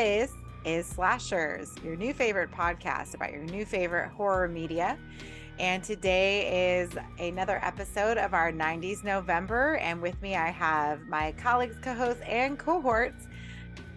This is Slashers, your new favorite podcast about your new favorite horror media. And today is another episode of our 90s November. And with me, I have my colleagues, co hosts, and cohorts,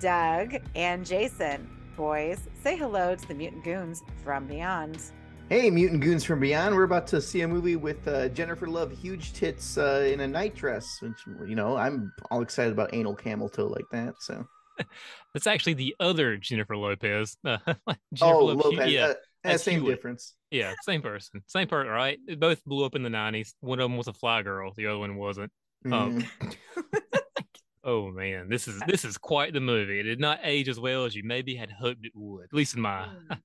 Doug and Jason. Boys, say hello to the Mutant Goons from Beyond. Hey, Mutant Goons from Beyond. We're about to see a movie with uh, Jennifer Love, huge tits uh, in a night dress, which, you know, I'm all excited about anal camel toe like that. So that's actually the other Jennifer Lopez. Jennifer oh, Lopez. Lopez. Yeah. Uh, same Hewitt. difference. Yeah, same person. Same person, right? They both blew up in the 90s. One of them was a fly girl, the other one wasn't. Mm. Um, oh man, this is this is quite the movie. It did not age as well as you maybe had hoped it would, at least in my mm.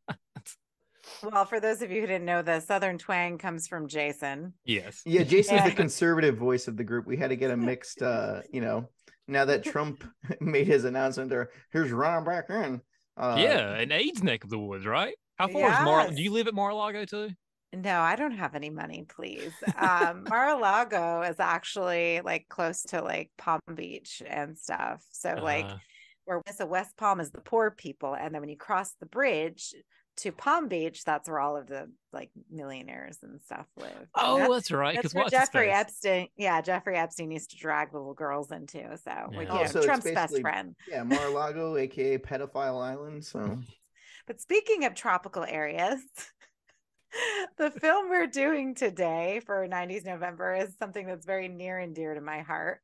Well, for those of you who didn't know, the Southern twang comes from Jason. Yes. Yeah, Jason's the conservative voice of the group. We had to get a mixed, uh, you know, now that Trump made his announcement there, here's running back in. Uh, yeah, an AIDS neck of the woods, right? How far yes. is Mar? Do you live at Mar-a-Lago too? No, I don't have any money, please. Um, Mar-a-Lago is actually like close to like Palm Beach and stuff. So like, uh, where so West Palm is the poor people, and then when you cross the bridge, to Palm Beach, that's where all of the like millionaires and stuff live. Oh, that's, that's right. Because Jeffrey Epstein, yeah, Jeffrey Epstein used to drag little girls into. So, yeah. Like, oh, so Trump's best friend. Yeah, Mar-a-Lago, aka Pedophile Island. So, but speaking of tropical areas. the film we're doing today for 90s November is something that's very near and dear to my heart,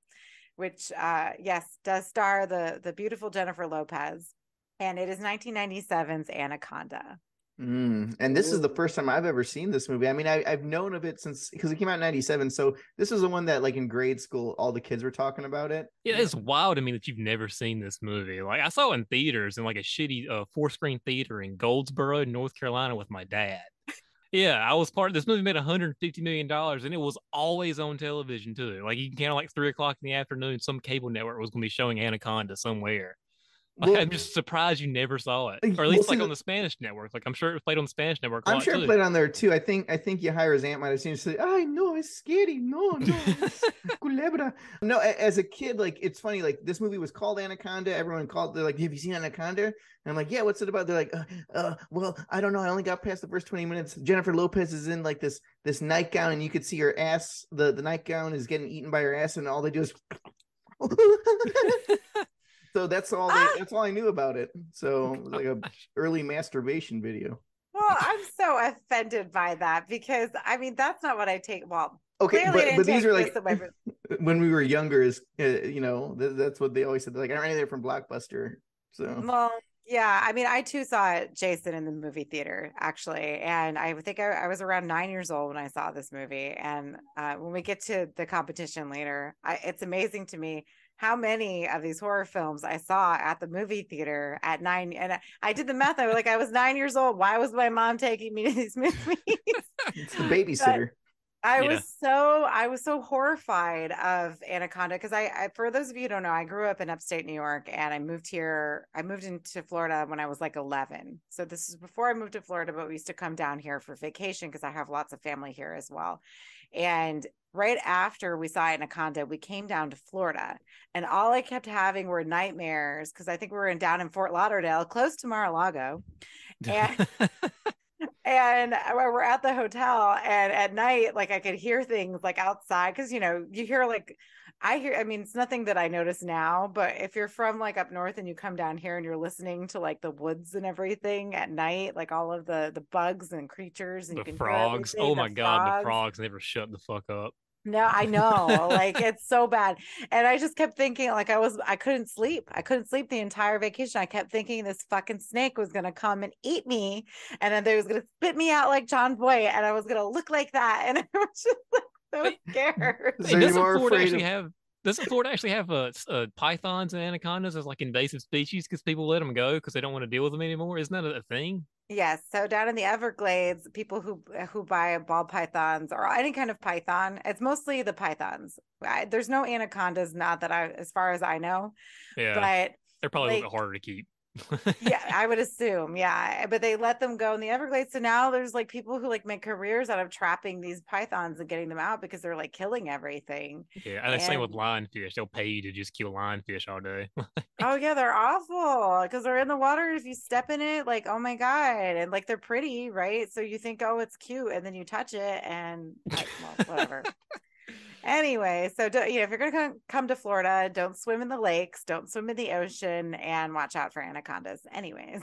which uh yes, does star the the beautiful Jennifer Lopez and it is 1997's Anaconda. Mm, and this is the first time I've ever seen this movie. I mean, I, have known of it since because it came out in '97. So this is the one that, like in grade school, all the kids were talking about it. Yeah, it's wild to me that you've never seen this movie. Like I saw it in theaters in like a shitty uh, four screen theater in Goldsboro, North Carolina, with my dad. Yeah, I was part of this movie made 150 million dollars, and it was always on television too. Like you can count like three o'clock in the afternoon, some cable network was going to be showing Anaconda somewhere. Well, I'm just surprised you never saw it, or at least like on the Spanish network. Like I'm sure it played on the Spanish network. I'm sure it played on there too. I think I think Yahaira's aunt might have seen it. Say, "I know it's scary. No, no, culebra." No, as a kid, like it's funny. Like this movie was called Anaconda. Everyone called. They're like, "Have you seen Anaconda?" And I'm like, "Yeah, what's it about?" They're like, uh, uh, "Well, I don't know. I only got past the first 20 minutes. Jennifer Lopez is in like this this nightgown, and you could see her ass. The the nightgown is getting eaten by her ass, and all they do is." So that's all. They, ah! That's all I knew about it. So it was like a early masturbation video. Well, I'm so offended by that because I mean that's not what I take. Well, okay, but, but these are like when we were younger. Is uh, you know th- that's what they always said. Like I ran there from Blockbuster. So well, yeah. I mean, I too saw Jason in the movie theater actually, and I think I, I was around nine years old when I saw this movie. And uh, when we get to the competition later, I, it's amazing to me how many of these horror films I saw at the movie theater at nine. And I, did the math. I was like, I was nine years old. Why was my mom taking me to these movies? it's the babysitter. I yeah. was so I was so horrified of Anaconda because I, I, for those of you who don't know, I grew up in upstate New York and I moved here. I moved into Florida when I was like 11. So this is before I moved to Florida, but we used to come down here for vacation because I have lots of family here as well. And right after we saw Anaconda, we came down to Florida, and all I kept having were nightmares because I think we were in down in Fort Lauderdale, close to Mar-a-Lago, and and uh, we're at the hotel, and at night, like I could hear things like outside because you know you hear like I hear, I mean, it's nothing that I notice now, but if you're from like up north and you come down here and you're listening to like the woods and everything at night, like all of the the bugs and creatures and the frogs. Oh my god, the frogs never shut the fuck up. No, I know. like it's so bad. And I just kept thinking like I was I couldn't sleep. I couldn't sleep the entire vacation. I kept thinking this fucking snake was gonna come and eat me and then they was gonna spit me out like Jon Voight and I was gonna look like that. And I was just like so scared. So doesn't Florida actually of... have doesn't Florida actually have uh, uh, pythons and anacondas as like invasive species because people let them go because they don't want to deal with them anymore? Isn't that a thing? Yes. So down in the Everglades, people who who buy ball pythons or any kind of python, it's mostly the pythons. I, there's no anacondas, not that I, as far as I know. Yeah, but they're probably like, a little bit harder to keep. Yeah, I would assume. Yeah. Eh, but they let them go in the Everglades. So now there's like people who like make careers out of trapping these pythons and getting them out because they're like killing everything. Yeah, and the same with lionfish. They'll pay you to just kill lionfish all day. Oh yeah, they're awful because they're in the water. If you step in it, like oh my god, and like they're pretty, right? So you think oh it's cute, and then you touch it, and I- well, whatever. anyway, so do, you know if you're gonna come, come to Florida, don't swim in the lakes, don't swim in the ocean, and watch out for anacondas. Anyways,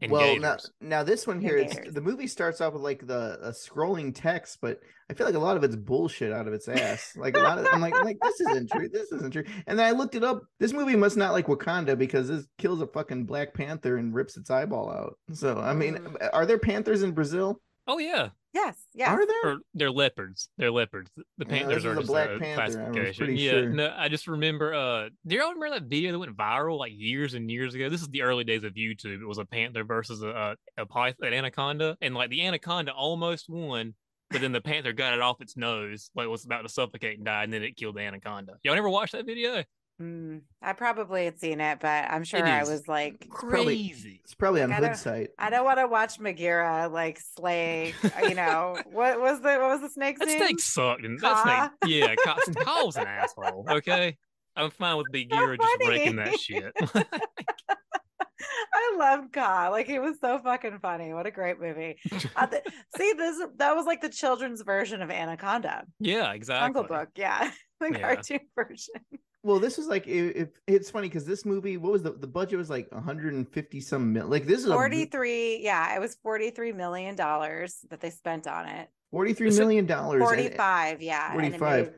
And well, now, gators. now this one And here, it's, the movie starts off with like the a scrolling text, but I feel like a lot of it's bullshit out of its ass. Like a lot of, I'm like, like this isn't true. This isn't true. And then I looked it up. This movie must not like Wakanda because this kills a fucking Black Panther and rips its eyeball out. So I mean, Mm. are there panthers in Brazil? Oh yeah, yes, yes. Are there? or they're leopards. They're leopards. The panthers this are is a just black a panther, I was classification. yeah, sure. no, I just remember. Uh, do y'all remember that video that went viral like years and years ago? This is the early days of YouTube. It was a panther versus a a, a python, an anaconda, and like the anaconda almost won, but then the panther got it off its nose, like was about to suffocate and die, and then it killed the anaconda. Y'all never watched that video? Mm, I probably had seen it, but I'm sure I was like, probably- Crazy. It's probably on Like, I Hood don't- site. I don't want to watch Bagheera like slay. uh, You know what was the what was the snake's That name? snake sucked, and that snake, yeah, Kaa, Kaa an asshole. Okay, I'm fine with Bagheera just breaking that shit. I loved Kaa. Like it was so fucking funny. What a great movie. Uh, th- see, this that was like the children's version of Anaconda. yeah, exactly. Jungle Book, yeah, the Yeah. cartoon version. Well, this was like if, if it's funny because this movie, what was the the budget was like 150 some mil. Like this is a Forty three, yeah, it was forty three million dollars that they spent on it. 43 Is it million dollars. Forty five, yeah, and it 45. made-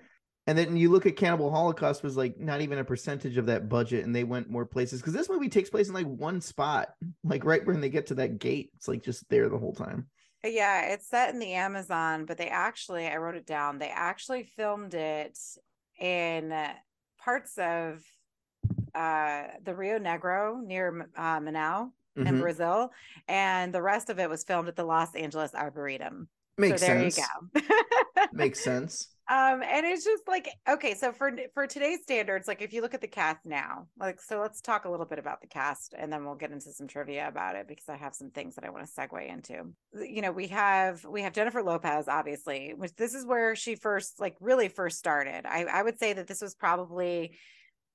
And then you look at Cannibal Holocaust was like not even a percentage of that budget, and they went more places because this movie takes place in like one spot, like right when they get to that gate. It's like just there the whole time. Uh, yeah, it's set in the Amazon, but they actually, I wrote it down, they actually filmed it in parts of uh, the Rio Negro near uh, Manaus in Mhm. Brazil, and the rest of it was filmed at the Los Angeles Arboretum. Makes so there sense. you go. Makes sense. Um and it's just like okay so for for today's standards like if you look at the cast now like so let's talk a little bit about the cast and then we'll get into some trivia about it because i have some things that i want to segue into. You know we have we have jennifer lopez obviously which this is where she first like really first started. I i would say that this was probably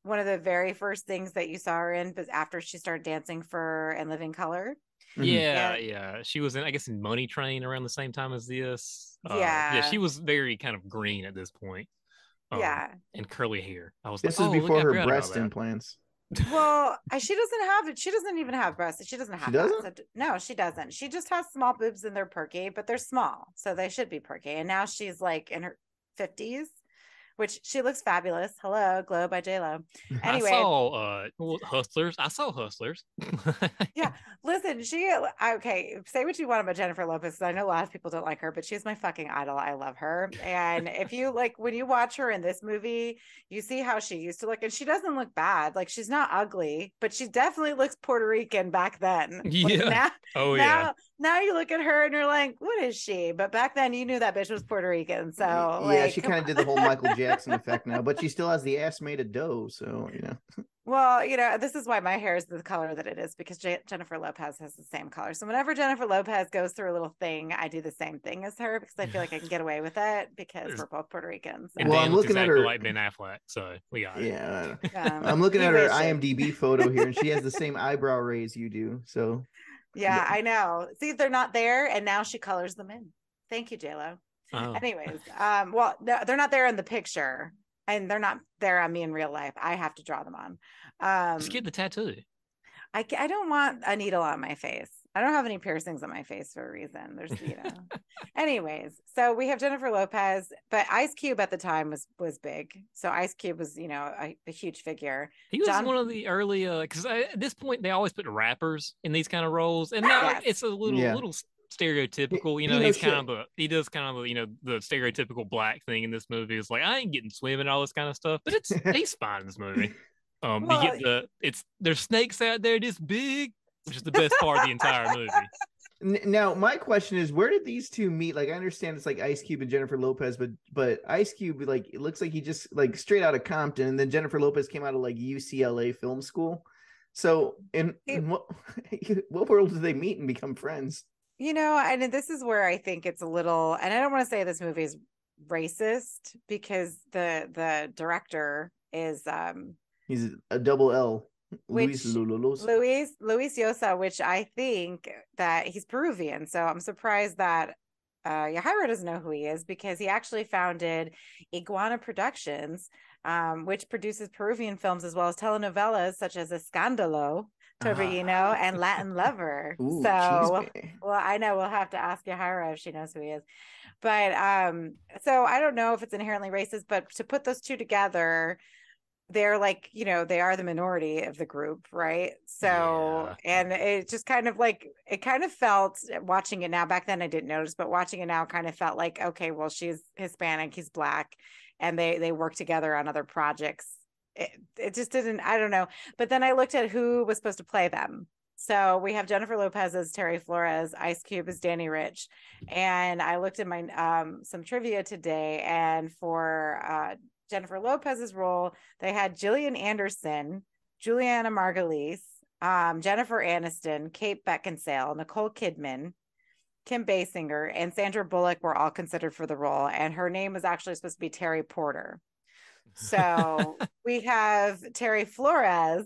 one of the very first things that you saw her in but after she started dancing for In Living Color Mhm. Yeah, Yeah. yeah. She was in, I guess, in Money Train around the same time as this. Uh, Yeah. yeah. She was very kind of green at this point. Um, yeah and curly hair. I was This like, is oh, before I her breast implants. well she doesn't have it she doesn't even have breasts she doesn't have that. doesn't? So no she doesn't she just has small boobs and they're perky but they're small so they should be perky and now she's like in her 50s which she looks fabulous hello glow by j-lo Anyway. I saw uh Hustlers. I saw Hustlers. Yeah. listen she okay say what you want about jennifer Lopez. i know a lot of people don't like her but she's my fucking idol i love her and if you like when you watch her in this movie you see how she used to look and she doesn't look bad like she's not ugly but she definitely looks puerto rican back then Like, Yeah. now, oh now, yeah. now you look at her and you're like, what is she? But back then you knew that bitch was Puerto Rican. So yeah, like, she kind of did the whole Michael Jackson effect now, but she still has the ass made of dough. So you know, Well, you know, this is why my hair is the color that it is because J- Jennifer Lopez has the same color. So whenever Jennifer Lopez goes through a little thing, I do the same thing as her because I feel like I can get away with it because we're both Puerto Ricans. And So, Well, I'm looks looking at her- like Ben Affleck, so we got it. yeah. um, I'm looking at her wish it. IMDb photo here, and she has the same eyebrow raise you do. So Yeah, Yeah. I know. See, they're not there, and now she colors them in. Thank you, J Lo. Oh. Anyways, um, well, they're not there in the picture, and they're not there on me in real life. I have to draw them on. Um, Just get the tattoo. I, I don't want a needle on my face. I don't have any piercings on my face for a reason. There's, you know. Anyways, so we have Jennifer Lopez, but Ice Cube at the time was was big. So Ice Cube was, you know, a, a huge figure. He was John- one of the early uh because at this point they always put rappers in these kind of roles, and now Yes. it's a little Yeah. little stereotypical. You know, knows he's kind shit. of the he does kind of the, you know the stereotypical black thing in this movie. Is like I ain't getting swim and all this kind of stuff, but it's he's fine in this movie. Um, Well, you get the it's there's snakes out there this big, which is the best part of the entire movie. Now my question is, where did these two meet? Like, I understand it's like Ice Cube and Jennifer Lopez, but but Ice Cube, like, it looks like he just like straight out of Compton, and then Jennifer Lopez came out of like UCLA film school. So in, in what what world do they meet and become friends? You know, and this is where I think it's a little, and I don't want to say this movie is racist because the the director is um he's a double L. Luis Luis Luis Llosa, which I think that he's Peruvian. So I'm surprised that uh Yahaira doesn't know who he is because he actually founded Iguana Productions, um, which produces Peruvian films as well as telenovelas such as Escándalo, Torbellino, and Latin Lover. Ooh, so well, I know we'll have to ask Yahaira if she knows who he is. But um, so I don't know if it's inherently racist, but to put those two together, they're like you know they are the minority of the group right so yeah. and it just kind of like it kind of felt watching it now back then i didn't notice but watching it now kind of felt like okay well she's hispanic he's black and they they work together on other projects it, it just didn't i don't know. But then i looked at who was supposed to play them. So we have Jennifer Lopez as Terry Flores, Ice Cube as Danny Rich, and I looked at my um, some trivia today, and for uh, Jennifer Lopez's role, they had Gillian Anderson, Julianna Margulies, um, Jennifer Aniston, Kate Beckinsale, Nicole Kidman, Kim Basinger, and Sandra Bullock were all considered for the role, and her name was actually supposed to be Terry Porter. So we have Terry Flores,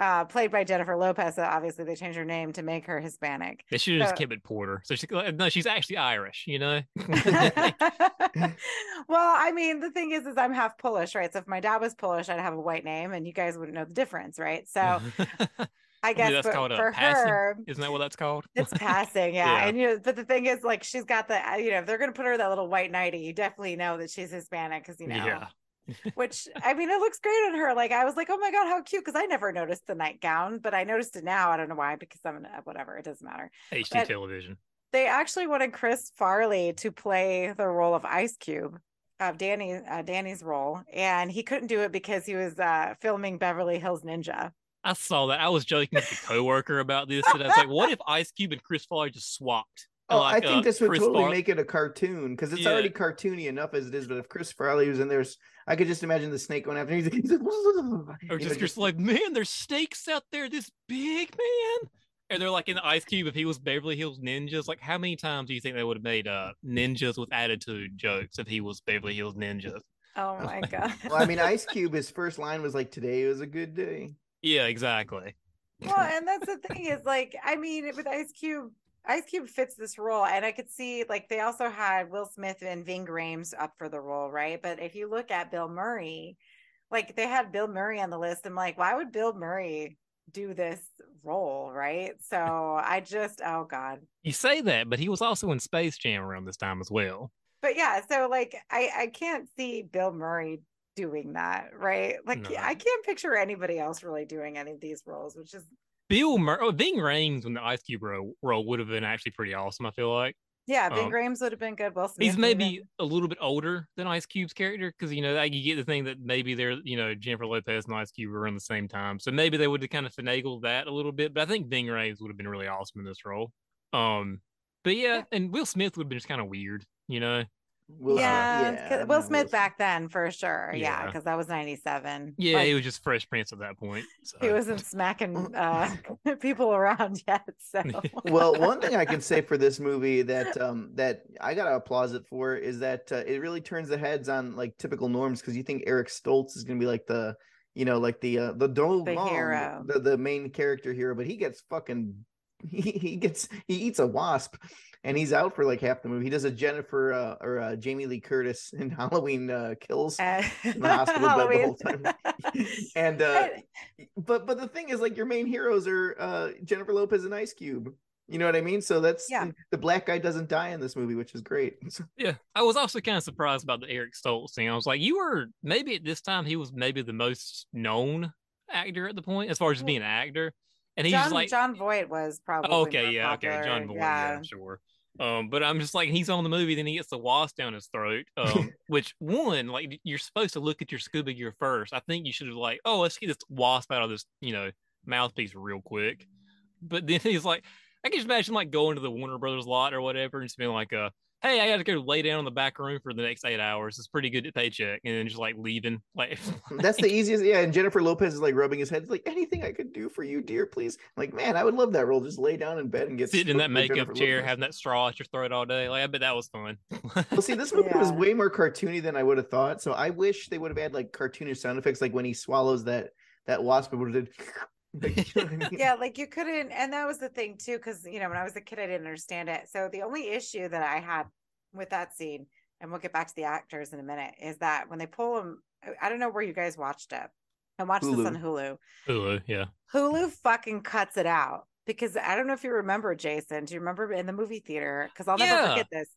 uh, played by Jennifer Lopez. So obviously, they changed her name to make her Hispanic. They should have so, just kept it Porter. So she, no, she's actually Irish. You know. well, I mean, the thing is, is I'm half Polish, right? So if my dad was Polish, I'd have a white name, and you guys wouldn't know the difference, right? So. I guess that's called for passing. her, isn't that what that's called? It's passing, yeah. yeah. And you know, but the thing is, like, she's got the, you know, if they're gonna put her that little white nightie, you definitely know that she's Hispanic because you know, yeah which I mean, it looks great on her. Like I was like, oh my god, how cute! Because I never noticed the nightgown, but I noticed it now. I don't know why, because I'm whatever. It doesn't matter. HD but television. They actually wanted Chris Farley to play the role of Ice Cube, of Danny uh, Danny's role, and he couldn't do it because he was uh, filming Beverly Hills Ninja. I saw that. I was joking with a coworker about this, and I was like, "What if Ice Cube and Chris Farley just swapped?" Oh, like, I think uh, this would Chris totally make it a cartoon because it's yeah. already cartoony enough as it is. But if Chris Farley was in there, I could just imagine the snake going after. He's like, he's like or just, just like, man, there's snakes out there, this big man. And they're like in the Ice Cube. If he was Beverly Hills Ninjas, like how many times do you think they would have made uh ninjas with attitude jokes if he was Beverly Hills Ninjas? Oh my god. well, I mean, Ice Cube. His first line was like, "Today was a good day." Yeah, exactly. Well, and that's the thing is like, I mean, with Ice Cube, Ice Cube fits this role, and I could see like they also had Will Smith and Ving Rhames up for the role, right? But if you look at Bill Murray, like they had Bill Murray on the list. I'm like, why would Bill Murray do this role, right? So I just, oh god. You say that, but he was also in Space Jam around this time as well. But yeah, so like I I can't see Bill Murray doing that, right? Like no. I can't picture anybody else really doing any of these roles, which is Bill Murray, oh, Ving Rhames when the Ice Cube role, role would have been actually pretty awesome. I feel like. Yeah, Ving um, Rhames would have been good. Well, he's maybe a little bit older than Ice Cube's character because you know you get the thing that maybe they're you know Jennifer Lopez and Ice Cube were around the same time, so maybe they would have kind of finagled that a little bit. But I think Ving Rhames would have been really awesome in this role. Um, but yeah, yeah. and Will Smith would have been just kind of weird, you know. Will yeah, yeah Will Smith back then for sure. Yeah, because yeah, that was '97. Yeah, like, he was just Fresh Prince at that point. So. He wasn't smacking uh, people around yet. So, well, one thing I can say for this movie that um, that I gotta applaud it for is that uh, it really turns the heads on like typical norms because you think Eric Stoltz is gonna be like the you know like the uh, the the hero, the, the main character hero, but he gets fucking he, he gets he eats a wasp and he's out for like half the movie. He does a Jennifer uh, or uh, Jamie Lee Curtis in Halloween uh, Kills uh, in the hospital bed the whole time. and uh, but but the thing is, like your main heroes are uh, Jennifer Lopez and Ice Cube. You know what I mean? So that's yeah. the black guy doesn't die in this movie, which is great. yeah, I was also kind of surprised about the Eric Stoltz thing. I was like, you were maybe at this time he was maybe the most known actor at the point as far as being an actor. And he's Jon, like Jon Voight was probably okay, yeah, popular. okay, Jon Voight, yeah. yeah, sure. Um, but I'm just like he's on the movie, then he gets the wasp down his throat. Um, which one, like you're supposed to look at your scuba gear first. I think you should have like, oh, let's get this wasp out of this, you know, mouthpiece real quick. But then he's like, I can just imagine like going to the Warner Brothers lot or whatever and just being like, uh, hey, I got to go lay down in the back room for the next eight hours. It's pretty good to paycheck, and then just like leaving. Like That's the easiest. Yeah, and Jennifer Lopez is like rubbing his head. It's like anything I could do for you, dear, please. like, man, I would love that role. Just lay down in bed and get sitting in that makeup Jennifer chair, Lopez. having that straw at your throat all day. Like I bet that was fun. Well, see, this movie was way more cartoony than I would have thought. So I wish they would have had like cartoonish sound effects, like when he swallows that that wasp. It would have did. Like, you know what I mean? yeah like you couldn't and that was the thing too because you know when i was a kid i didn't understand it so the only issue that i had with that scene and we'll get back to the actors in a minute is that when they pull them i don't know where you guys watched it i watched this on hulu Hulu, yeah. hulu fucking cuts it out because i don't know if you remember jason do you remember in the movie theater because i'll never Yeah. forget this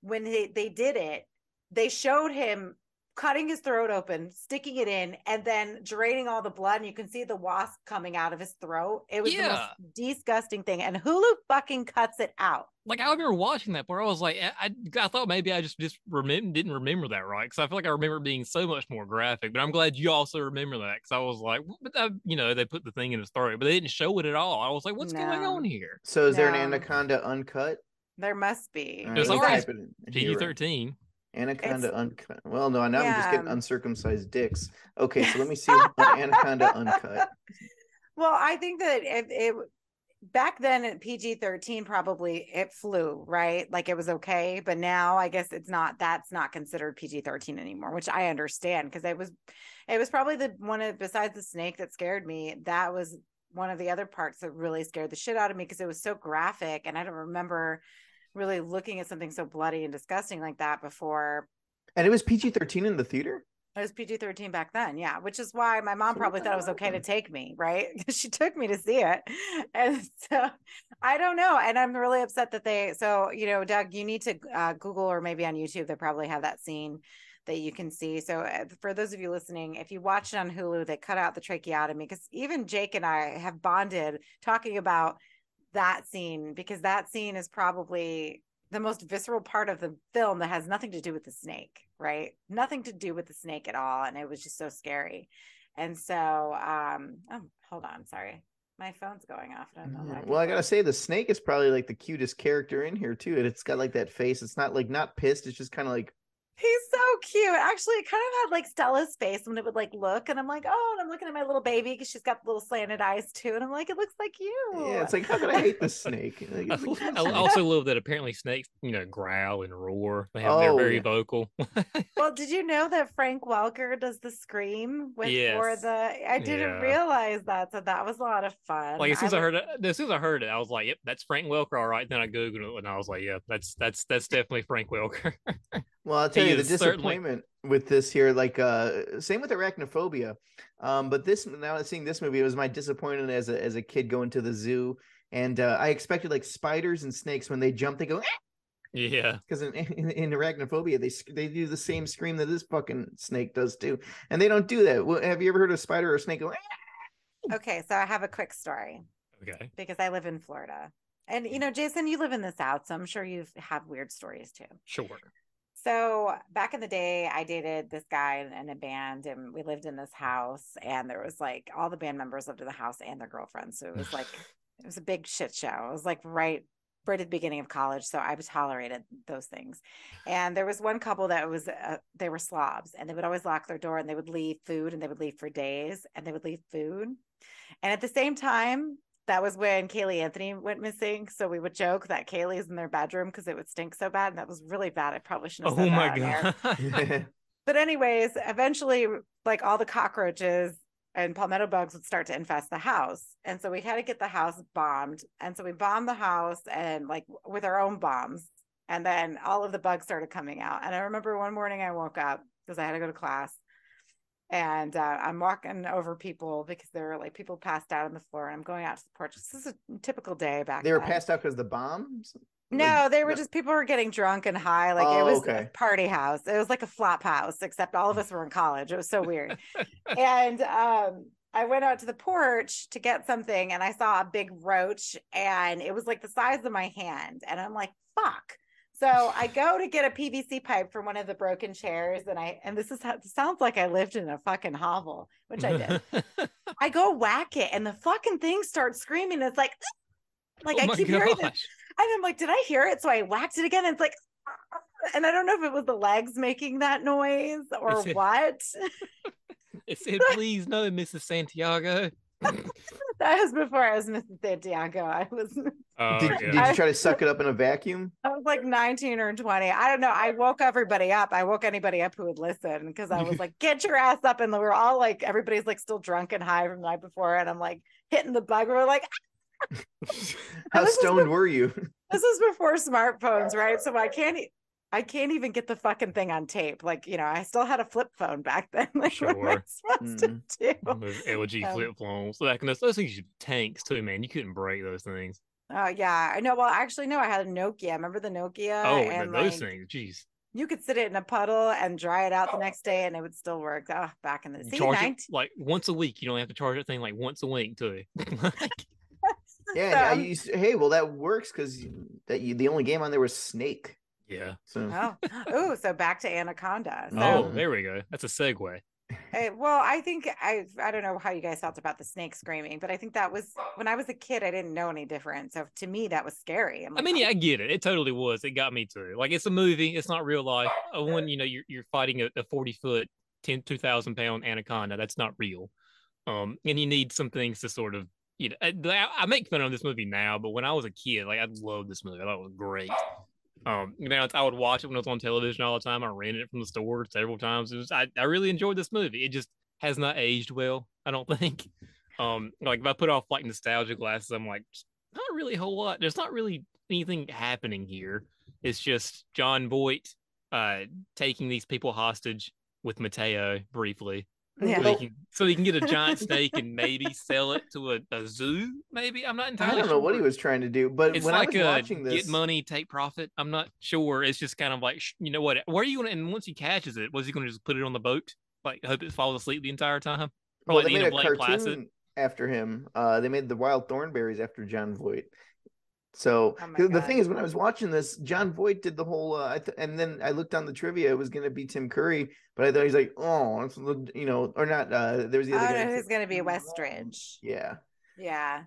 when they, they did it they showed him cutting his throat open, sticking it in, and then draining all the blood. And you can see the wasp coming out of his throat. It was the most disgusting thing. And Hulu fucking cuts it out. Like I remember watching that where I was like, I, I, I thought maybe I just just remem- didn't remember that right because I feel like I remember being so much more graphic. But I'm glad you also remember that because I was like, but uh, you know, they put the thing in his throat, but they didn't show it at all. I was like, what's going on here? So is there an anaconda uncut? There must be. All There's Because always I- type it in. PG You're right. thirteen. Anaconda uncut. Well, no, now I'm just getting uncircumcised dicks. Okay, so let me see anaconda uncut. Well, I think that it, it back then at PG 13, probably it flew, right? Like it was okay. But now I guess it's not, that's not considered PG 13 anymore, which I understand because it was, it was probably the one of, besides the snake that scared me, that was one of the other parts that really scared the shit out of me because it was so graphic. And I don't remember really looking at something so bloody and disgusting like that before And it was PG 13 in the theater? it was PG 13 back then. Yeah. Which is why my mom probably thought it was okay to take me, right? Because she took me to see it. And so I don't know. And I'm really upset that they, so, you know, Doug, you need to uh, Google or maybe on YouTube, they probably have that scene that you can see. So uh, for those of you listening, if you watch it on Hulu, they cut out the tracheotomy because even Jake and I have bonded talking about that scene because that scene is probably the most visceral part of the film that has nothing to do with the snake, right? Nothing to do with the snake at all. And it was just so scary. And so, um, oh, hold on, sorry. My phone's going off. I why Well, I gotta say, the snake is probably like the cutest character in here too. And it's got like that face. It's not like not pissed. It's just kind of like He's so cute. Actually, it kind of had like Stella's face when it would like look, and I'm like, oh, and I'm looking at my little baby because she's got little slanted eyes too, and I'm like, it looks like you. yeah. It's like how could I hate this snake? Like, I, like, I also love that apparently snakes, you know, growl and roar. They have they're Oh, very yeah. vocal. well, did you know that Frank Welker does the scream with for the? I didn't Yeah. realize that, so that was a lot of fun. like as soon as I would- heard it, as soon as I heard it, I was like, "Yep, that's Frank Welker, all right." Then I googled it and I was like, "Yeah, that's that's that's definitely Frank Welker." Well, I'll tell He you the is certainly- disappointment with this here, like uh same with arachnophobia. Um, but this now seeing this movie, it was my disappointment as a as a kid going to the zoo. And uh, I expected like spiders and snakes when they jump, they go yeah, because in, in, in arachnophobia they they do the same scream that this fucking snake does too, and they don't do that. Well, have you ever heard a spider or a snake go? Okay, so I have a quick story okay. because I live in Florida, and you know, Jason, you live in the South, so I'm sure you've have weird stories too. Sure. So back in the day, I dated this guy in, in a band, and we lived in this house, and there was like all the band members lived in the house and their girlfriends. So it was like it was a big shit show. It was like right right at the beginning of college, so I tolerated those things. And there was one couple that was uh, they were slobs, and they would always lock their door, and they would leave food, and they would leave for days, and they would leave food. And at the same time, that was when Caylee Anthony went missing. So we would joke that Caylee's in their bedroom because it would stink so bad. And that was really bad. I probably shouldn't have Oh said my that on air. god. But anyways, eventually, like all the cockroaches and palmetto bugs would start to infest the house. And so we had to get the house bombed. And so we bombed the house and like with our own bombs. And then all of the bugs started coming out. And I remember one morning I woke up because I had to go to class. And uh, I'm walking over people because there were like people passed out on the floor. And I'm going out to the porch. This is a typical day back they were then. passed out because the bombs. No, they were just people were getting drunk and high. Like Oh, it was okay. a party house. It was like a flop house, except all of us were in college. It was so weird. and um, I went out to the porch to get something and I saw a big roach and it was like the size of my hand. And I'm like, fuck. So I go to get a PVC pipe from one of the broken chairs, and I and this is how it sounds like I lived in a fucking hovel, which I did. I go whack it, and the fucking thing starts screaming. It's like, like oh I keep hearing it, and I'm like, did I hear it? So I whacked it again. And it's like, and I don't know if it was the legs making that noise or it- what. It said, "Please no, Mrs. Santiago." That was before I was Mrs. Santiago. I was Oh, Did, yeah. did you try to suck it up in a vacuum? I was like 19 or 20. I don't know. I woke everybody up. I woke anybody up who would listen because I was like, get your ass up. And we're all like, everybody's like still drunk and high from the night before. And I'm like hitting the bug. We're like, How stoned the- were you? this is before smartphones, right? So I can't, e- I can't even get the fucking thing on tape. Like, you know, I still had a flip phone back then. Like, what am I Sure. supposed to do? Those LG Um, flip phones. Like, and those, those things, used be tanks too, man. You couldn't break those things. Oh, yeah. I know. Well, actually, no, I had a Nokia. Remember the Nokia? oh, and those like, things. Jeez. you could sit it in a puddle and dry it out the next day and it would still work. Oh, back in the You see, charge 19 it like once a week. You don't have to charge that thing like once a week too. Like, Yeah, So, and I um, used hey, well that works because that you the only game on there was Snake. Yeah. So Oh, oh, so back to Anaconda. So, Oh, there we go. That's a segue. well, I think I I don't know how you guys felt about the snake screaming, but I think that was when I was a kid, I didn't know any different. So to me, that was scary. I'm I mean, oh, yeah, I get it. It totally was. It got me too. Like it's a movie. It's not real life. Uh, When you know you're you're fighting a, a forty foot, 10, 2,000 pound anaconda. That's not real. Um, and you need some things to sort of you know. I, I make fun of this movie now, but when I was a kid, like I loved this movie. I thought it was great. Um, you know, I would watch it when it was on television all the time. I rented it from the store several times. It was I, I really enjoyed this movie. It just has not aged well. I don't think. Um, like if I put off like nostalgia glasses, I'm like, not really a whole lot. There's not really anything happening here. It's just Jon Voight uh taking these people hostage with Mateo briefly. Yeah. So, he can, so he can get a giant snake and maybe sell it to a, a zoo. Maybe I'm not I entirely. don't know what he was trying to do, but It's when like I was a watching this, get money, take profit. I'm not sure. It's just kind of like sh- you know what? Where are you gonna? And once he catches it, was he gonna just put it on the boat? Like hope it falls asleep the entire time? Or well, like they the made end a of Lake cartoon Placid? after him. Uh, they made the Wild Thornberrys after Jon Voight. So Oh the, the thing is, when I was watching this, Jon Voight did the whole. Uh, I th- and then I looked on the trivia; it was going to be Tim Curry, but I thought he's like, oh, it's, the- you know, or not. Uh, there was the oh, other guy. no, that who's going to be Westridge? Yeah, Yeah.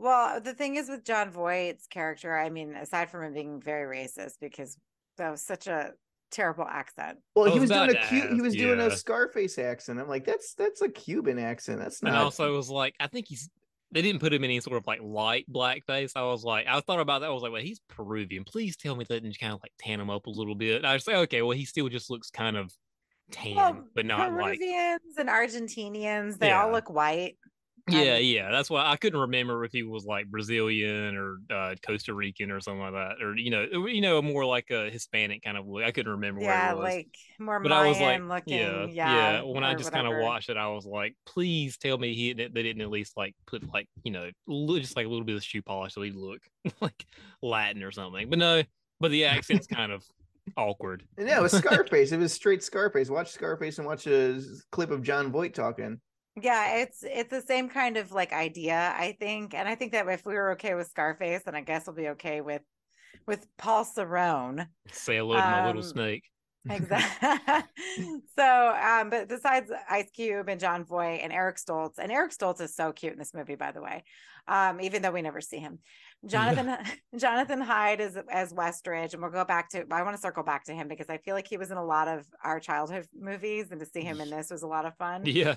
Well, the thing is with Jon Voight's character, I mean, aside from him being very racist, because that was such a terrible accent. well, I he was was doing a to Cu- he ask, was doing a. Scarface accent. I'm like, that's that's a Cuban accent. That's not. And also, it was like I think he's. They didn't put him in any sort of like light blackface. I was like, I thought about that. I was like, well, he's Peruvian. Please tell me that and just kind of like tan him up a little bit. And I was like, okay, well, he still just looks kind of tan, Well, but not like Peruvians and Argentinians, they all look white. Yeah, Um, yeah. That's why I couldn't remember if he was like Brazilian or uh, Costa Rican or something like that, or you know, you know, more like a Hispanic kind of look. I couldn't remember Yeah, it was. like more but I was like, looking. yeah, Yeah. When I just kind of watched it, I was like, please tell me he they didn't at least like put like you know just like a little bit of shoe polish so he'd look like Latin or something. But no, but the accent's kind of awkward. And yeah, it was Scarface. it was straight Scarface. Watch Scarface and watch a clip of Jon Voight talking. Yeah, it's it's the same kind of like idea, I think. And I think that if we were okay with Scarface, then I guess we'll be okay with with Paul Serone. Say hello to my little Um, snake. Exactly. so, um, but besides Ice Cube and Jon Voight and Eric Stoltz, and Eric Stoltz is so cute in this movie, by the way. Um, even though we never see him, Jonathan Jonathan Hyde is as Westridge, and we'll go back to. I want to circle back to him because I feel like he was in a lot of our childhood movies, and to see him in this was a lot of fun. Yeah,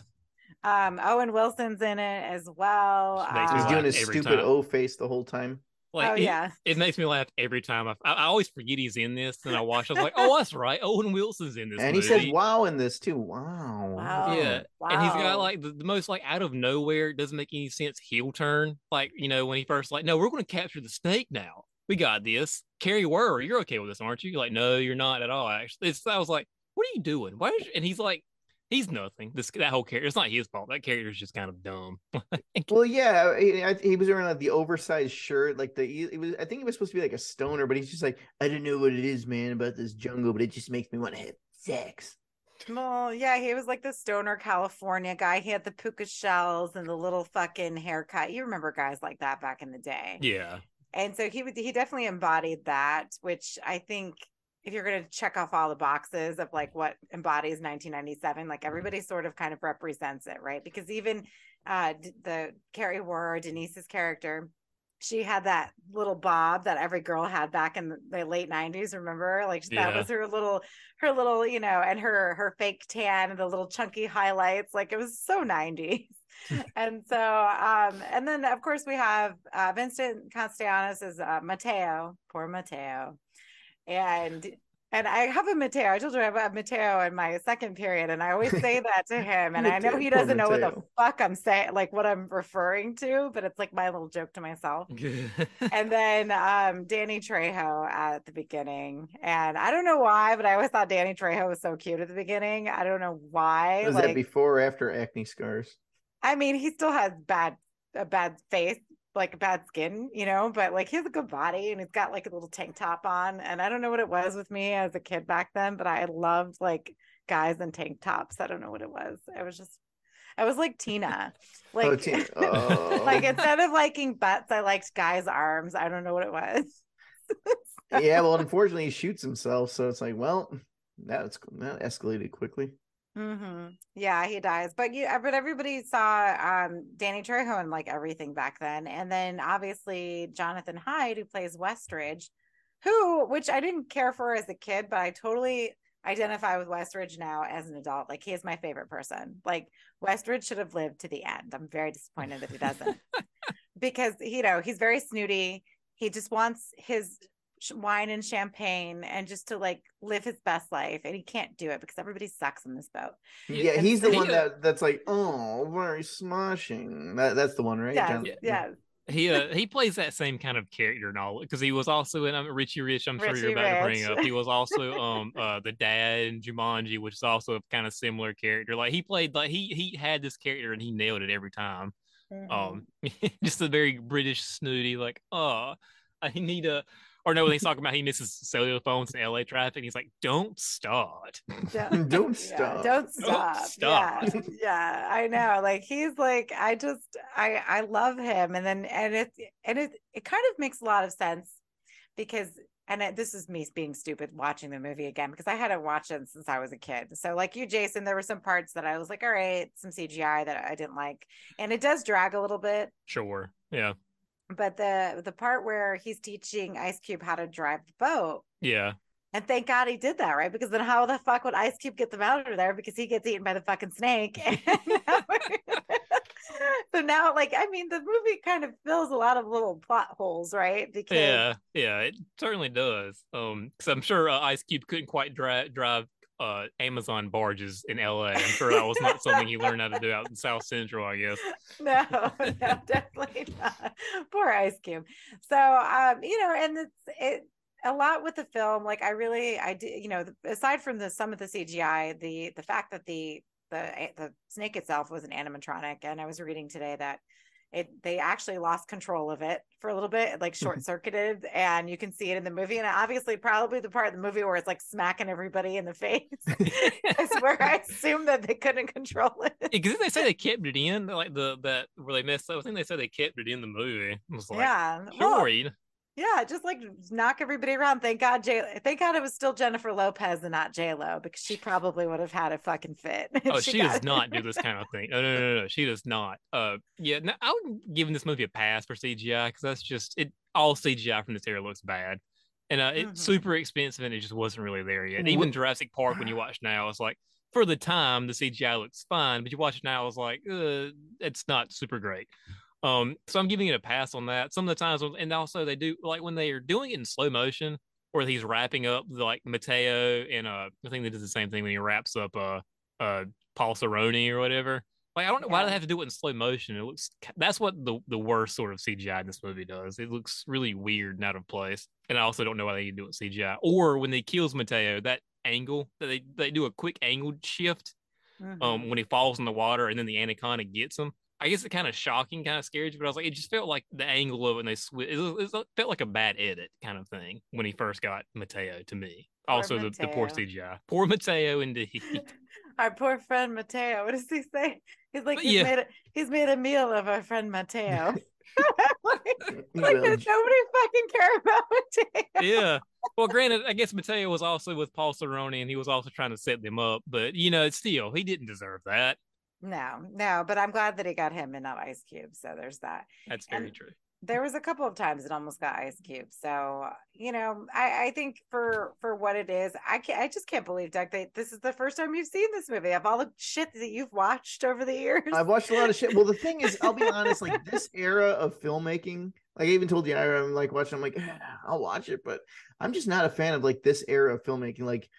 Um, Owen Wilson's in it as well. Makes He me was Um, doing his stupid. O face the whole time. like oh it- yeah, it makes me laugh every time. I, I I always forget he's in this, and I watch. I was like, oh, that's right. Owen Wilson's in this. and he says "wow" in this too. Wow. Wow. Yeah, and he's got like the, the most like out of nowhere, It doesn't make any sense heel turn. Like you know when he first like, no, we're going to capture the snake now. We got this. Kari Wuhrer, you're okay with this, aren't you? You're like, no, you're not at all. Actually, it's, I was like, what are you doing? Why? Is, and he's like, he's nothing. This that whole character, it's not his fault. That character's just kind of dumb. Well, yeah, he, I- he was wearing like the oversized shirt, like the it was. I think he was supposed to be like a stoner, but he's just like, I don't know what it is, man, about this jungle, but it just makes me want to have sex. Well, yeah, he was like the stoner California guy. He had the puka shells and the little fucking haircut. You remember guys like that back in the day. yeah, And so he would he definitely embodied that, which I think if you're going to check off all the boxes of like what embodies 1997, like everybody sort of kind of represents it, right? Because even uh the Kari Wuhrer, Denise's character, she had that little bob that every girl had back in the late 90s remember like that Yeah. was her little her little you know and her her fake tan and the little chunky highlights like it was so 90s and so um and then of course we have uh vincent castellanos as uh, mateo poor mateo and and I have a Mateo. I told you I have a Mateo in my second period, and I always say that to him. And I know he doesn't know what the fuck I'm saying, like what I'm referring to, but it's like my little joke to myself. and then um Danny Trejo at the beginning. And I don't know why, but I always thought Danny Trejo was so cute at the beginning. I don't know why. Was like that before or after acne scars? I mean, he still has bad a bad face, like bad skin, you know, but like he has a good body and he's got like a little tank top on. And I don't know what it was with me as a kid back then, but I loved like guys in tank tops. I don't know what it was. I was just I was like Tina. Oh, like oh, Tina. Oh. like instead of liking butts, I liked guys' arms. I don't know what it was. yeah, well, unfortunately, he shoots himself, so it's like, well, that's that escalated quickly. Hmm Yeah, he dies. But you, but everybody saw um Danny Trejo and like everything back then, and then obviously Jonathan Hyde, who plays Westridge, who which I didn't care for as a kid, but I totally identify with Westridge now as an adult. Like he is my favorite person. Like Westridge should have lived to the end. I'm very disappointed that he doesn't, because you know he's very snooty. He just wants his wine and champagne and just to like live his best life and he can't do it because everybody sucks in this boat Yeah, And he's the so- one that that's like, oh, very smashing. That, that's the one, right? yes John- yes he uh, he plays that same kind of character and all because he was also in um, Richie Rich. I'm sure you're about to bring up. He was also um uh the dad in Jumanji, which is also a kind of similar character. Like he played like he he had this character and he nailed it every time. Mhm. Um, just a very British snooty like oh I need a. Or no, when he's talking about he misses cellular phones in LA traffic, he's like, "Don't start." don't, Don't yeah, stop. don't stop stop. yeah yeah i know like he's like i just i i love him and then and it and it it kind of makes a lot of sense because and it, this is me being stupid watching the movie again because I hadn't watched it since I was a kid. So, like you, Jason, there were some parts that I was like, all right, some CGI that I didn't like, and it does drag a little bit. Sure, yeah, But the the part where he's teaching Ice Cube how to drive the boat, yeah. and thank God he did that, right? Because then how the fuck would Ice Cube get them out of there? Because he gets eaten by the fucking snake. And now we're- so now, like, I mean, the movie kind of fills a lot of little plot holes, right? Because Yeah, yeah, it certainly does. Um, because I'm sure uh, Ice Cube couldn't quite drive drive uh Amazon barges in LA. I'm sure that was not something he learned how to do out in South Central. I guess. no, no, definitely not. Poor Ice Cube. So, um, you know, and it's it a lot with the film. Like, I really, I do, you know, aside from the some of the CGI, the the fact that the the the snake itself was an animatronic, and I was reading today that it they actually lost control of it for a little bit, like mm-hmm. short circuited, and you can see it in the movie. And obviously, probably the part of the movie where it's like smacking everybody in the face is where I assume that they couldn't control it. Because they say they kept it in, like the that where they messed up. I think they said they kept it in the movie. I was like, yeah, well, sure, you- Yeah, just like knock everybody around. Thank God, J. Thank God it was still Jennifer Lopez and not J Lo because she probably would have had a fucking fit. Oh, she, got does it. not do this kind of thing. No, no, no, no, she does not. Uh, yeah, no, I would give this movie a pass for CGI because that's just it. All CGI from this era looks bad, and uh, it's Mhm. super expensive, and it just wasn't really there yet. Even Jurassic Park, when you watch now, it's like for the time the CGI looks fine, but you watch it now, it's like uh, it's not super great. Um, so I'm giving it a pass on that. Some of the times, and also they do like when they are doing it in slow motion, or he's wrapping up like Mateo, and uh, I think they did the same thing when he wraps up uh uh Paul Serone or whatever. Like I don't know why they have to do it in slow motion. It looks that's what the the worst sort of CGI in this movie does. It looks really weird and out of place. And I also don't know why they do it in CGI. Or when they kills Mateo, that angle that they they do a quick angled shift Mhm. um when he falls in the water and then the anaconda gets him. I guess it kind of shocking, kind of scared scary, but I was like, it just felt like the angle of it and they sw- it, was- it felt like a bad edit kind of thing when he first got Mateo to me. Poor also, the, the poor Mateo. CGI. Poor Mateo, indeed. Our poor friend Mateo. What does he say? He's like But he's yeah. made a, he's made a meal of our friend Mateo. like, Well, does nobody fucking care about Mateo? yeah. Well, granted, I guess Mateo was also with Paul Serone and he was also trying to set them up, but you know, it's still, he didn't deserve that. No, no, but I'm glad that he got him and not Ice Cube. So there's that. That's very And- true. there was a couple of times it almost got ice cube so you know i i think for for what it is i can't i just can't believe doug that this is the first time you've seen this movie of all the shit that you've watched over the years I've watched a lot of shit. Well, the thing is, I'll be honest, like this era of filmmaking, like I even told you, I'm like watching, I'm like, "Eh, I'll watch it, but I'm just not a fan of like this era of filmmaking. Like,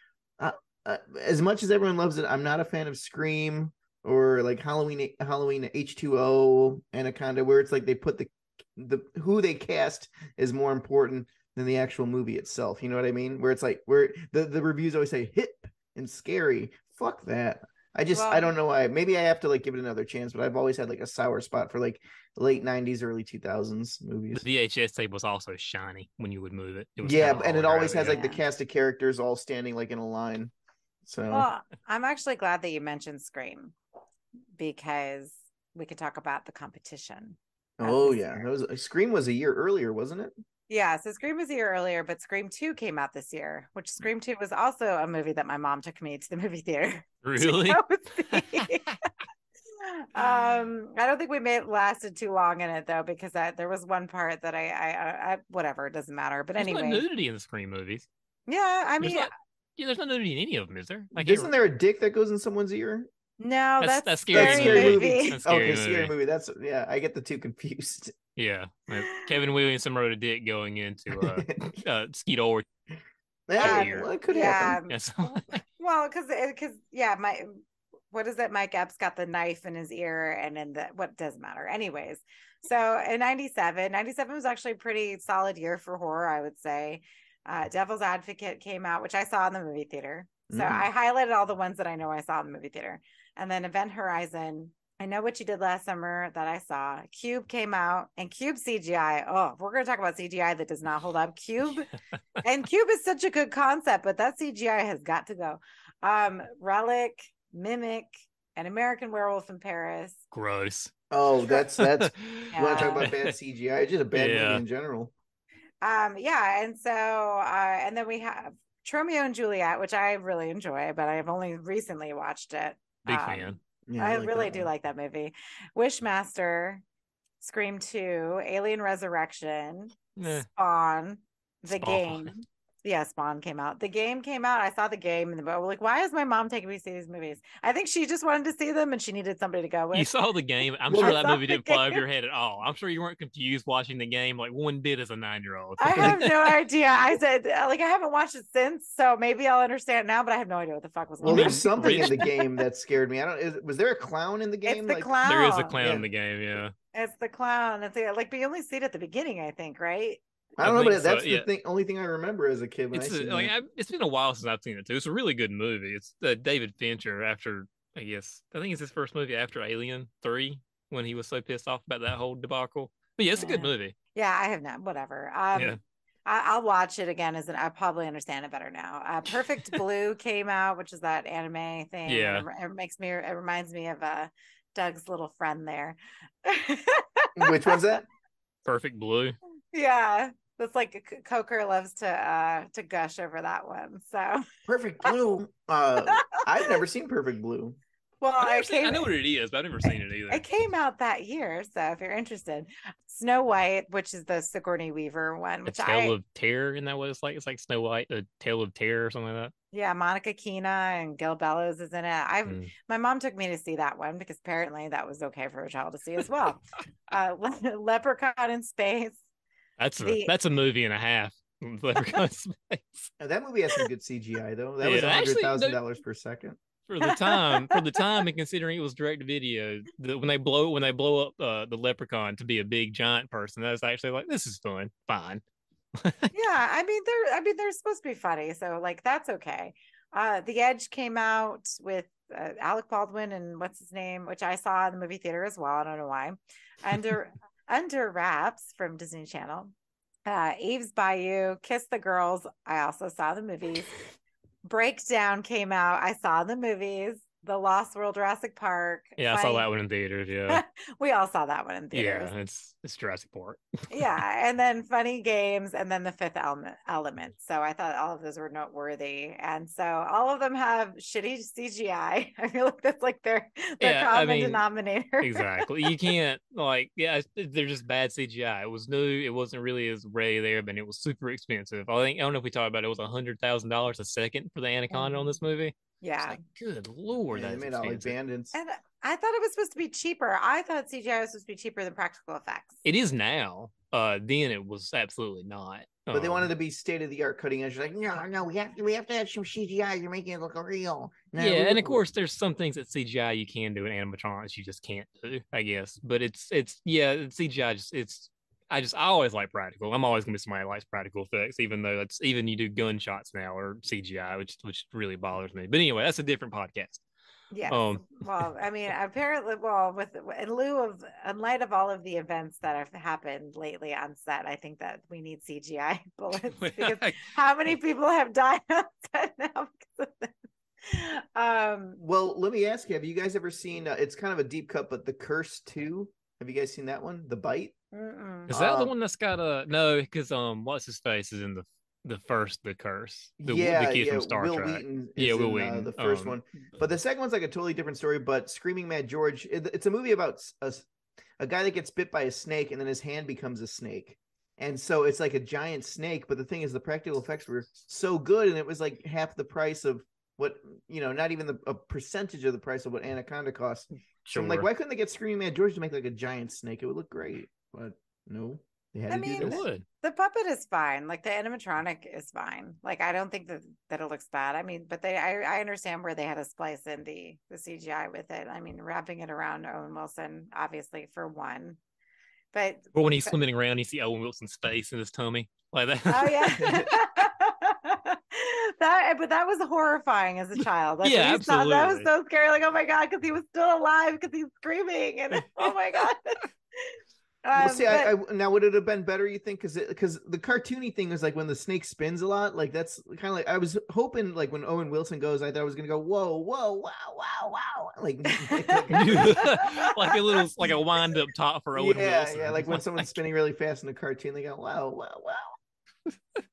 uh, uh, as much as everyone loves it, I'm not a fan of Scream or like Halloween, Halloween H2O, Anaconda, where it's like they put the the who they cast is more important than the actual movie itself. You know what I mean? Where it's like where the the reviews always say hip and scary. Fuck that. I just I don't know why. Maybe I have to like give it another chance, but I've always had like a sour spot for like late '90s, early 2000s movies. The VHS tape was also shiny when you would move it. it was Yeah, and it always has like the cast of characters all standing like in a line. So well i'm actually glad that you mentioned scream because we could talk about the competition oh yeah, year. that was Scream was a year earlier, wasn't it? Yeah, so Scream was a year earlier, but Scream 2 came out this year, which Scream 2 was also a movie that my mom took me to the movie theater. Really? um, I don't think we made lasted too long in it though, because I, there was one part that I, I, I, I whatever, it doesn't matter. But There's anyway, no nudity in the Scream movies. yeah, I There's mean, not- yeah, there's no nudity in any of them, is there? like can't Isn't there a dick that goes in someone's ear? No, That's- that's, that's scary, Scary That's scary movie. movie. That's Scary okay, scary Movie. movie. That's yeah. I get the two confused. Yeah, like, Kevin Williamson wrote a dick going into uh, uh, Skeet Ulrich. yeah, Yeah. well, it could yeah, happen. Yes. Well, because because yeah, my what is it? Mike Epps got the knife in his ear, and in the what doesn't matter. Anyways, so in 97, 97 was actually a pretty solid year for horror, I would say. Uh, Devil's Advocate came out, which I saw in the movie theater. So Mm. I highlighted all the ones that I know I saw in the movie theater, and then Event Horizon. I know what you did last summer that I saw. Cube came out, and Cube CGI. Oh, we're going to talk about CGI that does not hold up. Cube and Cube is such a good concept, but that CGI has got to go. Um, Relic, Mimic, and American Werewolf in Paris. Gross. Oh, that's that's. Yeah. You want to talk about bad CGI? It's just a bad Yeah. movie in general. Um, yeah, and so uh, and then we have Tromeo and Juliet, which I really enjoy, but I've only recently watched it. Big Um, fan. Yeah, I like really do one. like that movie. Wishmaster, Scream 2, Alien Resurrection, Eh, Spawn, the Spawn. game. Yeah, Spawn came out. The game came out. I saw the game and the. Like, why is my mom taking me to see these movies? I think she just wanted to see them and she needed somebody to go with. You saw the game. I'm Well, sure I that movie didn't fly over your head at all. I'm sure you weren't confused watching the game like one bit as a nine year old. I have no idea. I said, uh, like, I haven't watched it since, so maybe I'll understand now, but I have no idea what the fuck was Well, going on. there's something in the game that scared me. I don't. Is, was there a clown in the game? It's the Like- clown. There is a clown Yeah. in the game, yeah. It's the clown. It's the, like, but you only see it at the beginning, I think, right? I don't I know, but think so, that's yeah. the thing. Only thing I remember as a kid when It's I a, seen like that. I, it's been a while since I've seen it too. It's a really good movie. It's uh, David Fincher after I guess I think it's his first movie after Alien Three when he was so pissed off about that whole debacle. But yeah, it's a good movie. Yeah, I have not. Whatever. Um, Yeah. I, I'll watch it again. As an, I probably understand it better now. Uh, Perfect Blue came out, which is that anime thing. Yeah. it, it makes me. It reminds me of uh, Doug's little friend there. Which one's that? Perfect Blue. yeah, that's like C- Coker loves to uh to gush over that one. So, Perfect Blue. Uh, I've never seen Perfect Blue. well, I've seen- I know what it is, but I've never seen it either. it came out that year. So, if you're interested, Snow White, which is the Sigourney Weaver one, A which Tale I of Terror, and that what it's like? It's like Snow White, a Tale of Terror or something like that. yeah, Monica Keena and Gil Bellows is in it. I've. Mm. my mom took me to see that one because apparently that was okay for a child to see as well. uh, Le- Leprechaun in Space. That's a The- that's a movie and a half. Leprechaun Now, that movie has some good CGI though. That was Yeah, a hundred thousand dollars per second. for the time for the time and considering it was direct video the, when they blow when they blow up uh, the leprechaun to be a big giant person that's actually like this is fun fine Yeah, I mean they're I mean they're supposed to be funny, so like that's okay. Uh, The Edge came out with uh, Alec Baldwin and what's his name, which I saw in the movie theater as well. I don't know why. Under Under Wraps from Disney Channel. Uh, Eve's Bayou, Kiss the Girls. I also saw the movies. Breakdown came out. I saw the movies. The Lost World Jurassic Park. Yeah, I saw that one in theaters. Yeah, we all saw that one in theaters. yeah, it's it's Jurassic Park. yeah, and then funny games, and then the fifth element. Element. So I thought all of those were noteworthy, and so all of them have shitty CGI. I feel like that's like their their Yeah, I common mean, denominator. exactly. You can't like yeah, they're just bad CGI. It was new. It wasn't really as ready there, but it was super expensive. I think I don't know if we talked about it. It was a hundred thousand dollars a second for the anaconda on mm. this movie. It's yeah, like, good lord, Yeah, they that's made all like expensive. bandits. and I thought it was supposed to be cheaper. I thought CGI was supposed to be cheaper than practical effects. It is now. Uh, then it was absolutely not. But they Um, wanted to be state of the art cutting edge. Like, no, no, we have to, we have to have some CGI. You're making it look real. No, yeah, and of course, there's some things that CGI you can do in animatronics you just can't do, I guess. But it's it's yeah, CGI just it's I just I always like practical. I'm always gonna be somebody who likes practical effects, even though it's even you do gunshots now or CGI, which which really bothers me. But anyway, that's a different podcast. Yeah. Um, well, I mean, apparently, well, with in lieu of, in light of all of the events that have happened lately on set, I think that we need CGI bullets because how many people have died on set now because of this? Um, Well, let me ask you: Have you guys ever seen? Uh, it's kind of a deep cut, but The Curse Two. Have you guys seen that one? The Bite. mm-mm. Is that the Um, one that's got a no? Because um, what's his face is in the the first the curse. The, yeah, the kid yeah. from Star Will Trek. Wheaton. Yeah, Will in, uh, Wheaton. the first Um, one, but the second one's like a totally different story. But Screaming Mad George, it- it's a movie about a, a guy that gets bit by a snake, and then his hand becomes a snake. And so it's like a giant snake, but the thing is, the practical effects were so good, and it was like half the price of what you know, not even the, a percentage of the price of what Anaconda cost. So Sure. I'm like, why couldn't they get Screaming Mad George to make like a giant snake? It would look great, but no, they had I to mean, do it this. would. the puppet is fine. Like the animatronic is fine. Like I don't think that that it looks bad. I mean, but they, I, I understand where they had to splice in the the CGI with it. I mean, wrapping it around Owen Wilson, obviously for one, but Or when he's But- swimming around, you see Owen Wilson's face in his tummy like that. Oh yeah. that but that was horrifying as a child. Like, Yeah, when you saw- that was so scary. Like, oh my god, because he was still alive because he's screaming and oh my god. Well, Um, see, but- I now would it have been better? You think? Because because the cartoony thing is like when the snake spins a lot. Like that's kind of like I was hoping like when Owen Wilson goes, I thought I was gonna go whoa whoa wow wow wow like, like, like- like a little like a wind up top for Owen yeah Wilson. yeah like when someone's spinning really fast in a cartoon, they go wow wow wow.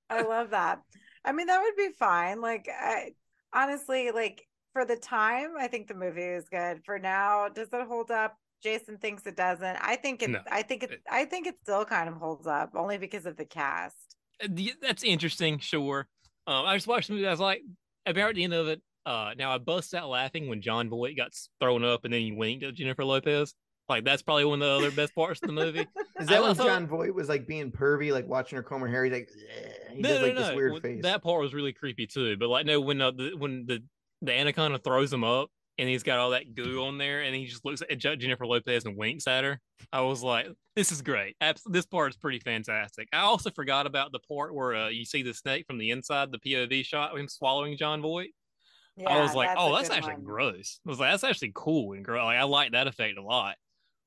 I love that. I mean, that would be fine. Like, I honestly, like for the time, I think the movie is good. For now, does it hold up? Jason thinks it doesn't. I think it. No. I think it. I think it still kind of holds up, only because of the cast. Uh, That's interesting, sure. Um, I just watched the movie. I was like, about the end of it. Uh, now I bust out laughing when Jon Voight got thrown up and then he winked at Jennifer Lopez. Like that's probably one of the other best parts of the movie. Is I that when also- Jon Voight was like being pervy, like watching her comb her hair? He's like, "Ugh," he no, does no, like no. this weird Well, face. That part was really creepy too. But like, no, when uh, the when the the anaconda throws him up and he's got all that goo on there, and he just looks at Je- Jennifer Lopez and winks at her. I was like, this is great. Abs- this part is pretty fantastic. I also forgot about the part where uh, you see the snake from the inside, the POV shot of him swallowing Jon Voight. I was like, that's oh, that's actually one. gross. I was like, that's actually cool and gross. Like, I like that effect a lot.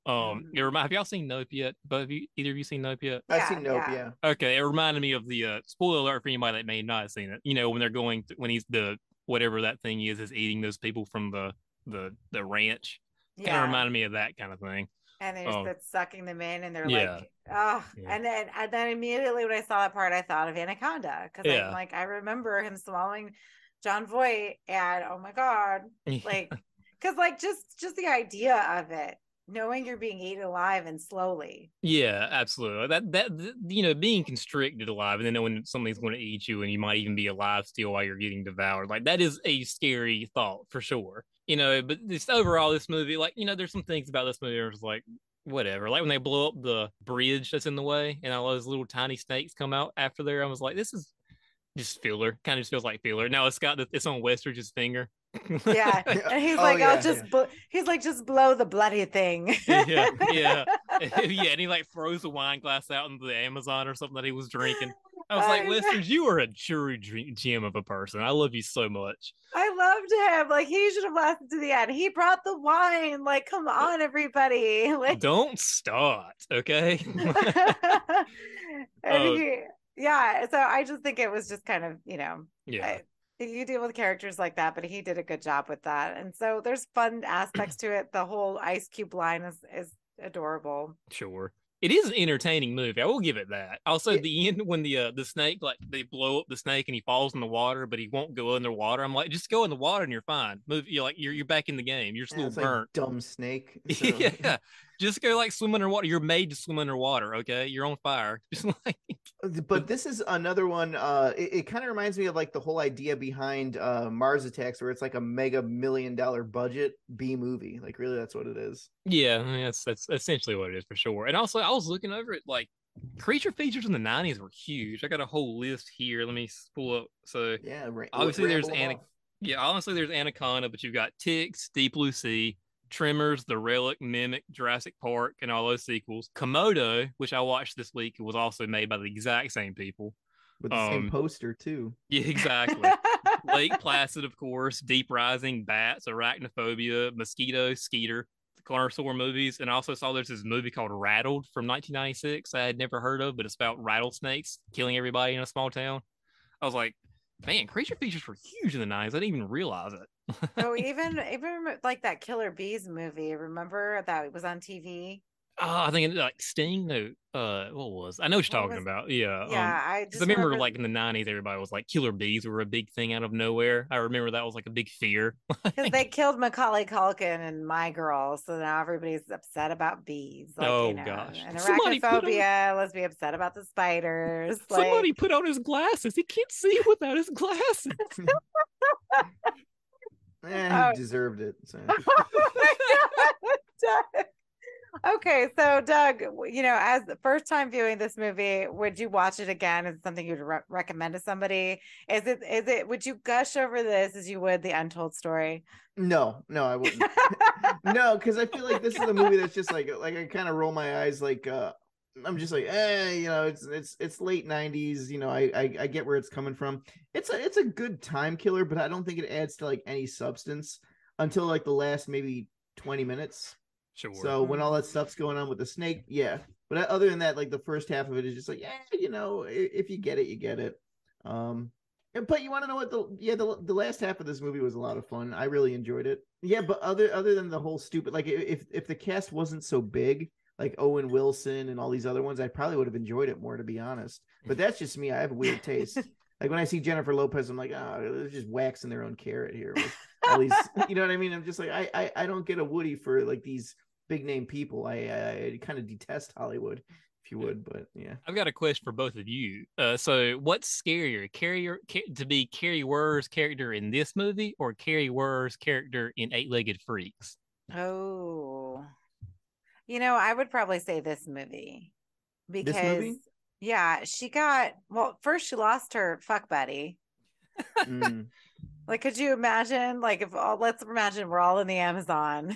Um, Mhm. it remind, have y'all seen Nope yet? Both of you, either of you seen Nope yet? I've seen Nope. yeah. Yeah. Okay, it reminded me of the uh, spoiler alert for anybody that may not have seen it. You know, when they're going to, when he's the whatever that thing is is eating those people from the the the ranch. Kind of Yeah, reminded me of that kind of thing. and they're um, just sucking them in, and they're yeah. like, oh, Yeah. and then and then immediately when I saw that part, I thought of Anaconda because Yeah. I'm like, I remember him swallowing Jon Voight, and oh my god, like because like just just the idea of it knowing you're being eaten alive and slowly Yeah, absolutely. That that you know, being constricted alive, and then knowing something's going to eat you, and you might even be alive still while you're getting devoured. Like that is a scary thought for sure. You know, but just overall, this movie, like you know, there's some things about this movie. It's like whatever. Like when they blow up the bridge that's in the way, and all those little tiny snakes come out after there. I was like, this is just filler. Kind of just feels like filler. Now it's got the, it's on Westridge's finger. yeah and he's Oh, like yeah, i'll just bl-, he's like just blow the bloody thing Yeah, yeah. yeah, and he like throws a wine glass out into the Amazon or something that he was drinking. I was like, I- listeners, you are a true dream gem of a person. I love you so much. I loved him. Like he should have lasted to the end. He brought the wine. Like, come on, everybody. Like, Don't start, okay? and Uh, he, yeah. So I just think it was just kind of, you know, yeah. You deal with characters like that, but he did a good job with that. And so there's fun aspects to it. The whole Ice Cube line is is adorable. Sure. It is an entertaining movie. I will give it that. Also, Yeah. the end when the uh, the snake like they blow up the snake and he falls in the water, but he won't go underwater. I'm like, just go in the water and you're fine. Move, you're like you're you're back in the game. You're just a little it's like burnt. dumb snake. so- yeah, just go like swim underwater. You're made to swim underwater. Okay, you're on fire. Just like but this is another one uh it, it kind of reminds me of like the whole idea behind uh mars attacks where it's like a mega million dollar budget b movie like really that's what it is yeah, I mean, that's that's essentially what it is for sure. And also, I was looking over it like creature features in the '90s were huge. I got a whole list here. Let me pull up. So yeah Obviously, there's Ana- Yeah, honestly, there's Anaconda, but you've got Ticks, Deep Blue Sea, Tremors, The Relic, Mimic, Jurassic Park, and all those sequels. Komodo, which I watched this week, was also made by the exact same people. with the same um, poster too Yeah, exactly. Lake Placid, of course, Deep Rising, Bats, Arachnophobia, Mosquito, Skeeter, the Carnosaur movies, and I also saw there's this movie called Rattled from 1996 I had never heard of, but it's about rattlesnakes killing everybody in a small town. I was like, man, creature features were huge in the 90s. I didn't even realize it. So even even like that Killer Bees movie, remember that it was on TV? Oh, I think it, like Sting. No, uh, what was? I know what you're What talking was- about. Yeah, Yeah, I just I remember, like in the '90s, everybody was like, "Killer bees" were a big thing out of nowhere. I remember that was like a big fear. because they killed Macaulay Culkin and My Girl, so now everybody's upset about bees. Like, Oh, you know, gosh. and put on- arachnophobia. Let's be upset about the spiders. Like, Somebody put on his glasses. He can't see without his glasses. Eh, Oh. he deserved it so. Okay, so Doug, you know, as the first time viewing this movie, would you watch it again? Is it something you'd re- recommend to somebody? Is it is it would you gush over this as you would the Untold Story? no no i wouldn't no because i feel like this is a movie that's just like like i kind of roll my eyes like uh i'm just like eh you know it's it's it's late 90s you know I, I i get where it's coming from. It's a it's a good time killer but i don't think it adds to like any substance until like the last maybe 20 minutes. Sure. so when all that stuff's going on with the snake yeah. But other than that like the first half of it is just like yeah you know if you get it you get it. Um but you want to know what the yeah the, the last half of this movie was a lot of fun. I really enjoyed it. Yeah but other other than the whole stupid like if if the cast wasn't so big like owen wilson and all these other ones i probably would have enjoyed it more to be honest. But that's just me. I have a weird taste. Like when i see jennifer lopez i'm like oh they're just waxing their own carrot here with all these you know what i mean? I'm just like i i, I don't get a woody for like these big name people. I i, I kind of detest hollywood if you would but yeah. I've got a question for both of you. Uh, so what's scarier, Carrie Ca- to be Kari Wuhrer's character in this movie, or Kari Wuhrer's character in Eight Legged Freaks? Oh, you know, I would probably say this movie because movie? yeah, she got well. First, she lost her fuck buddy. Mm. Like, could you imagine? Like, if all, let's imagine we're all in the Amazon.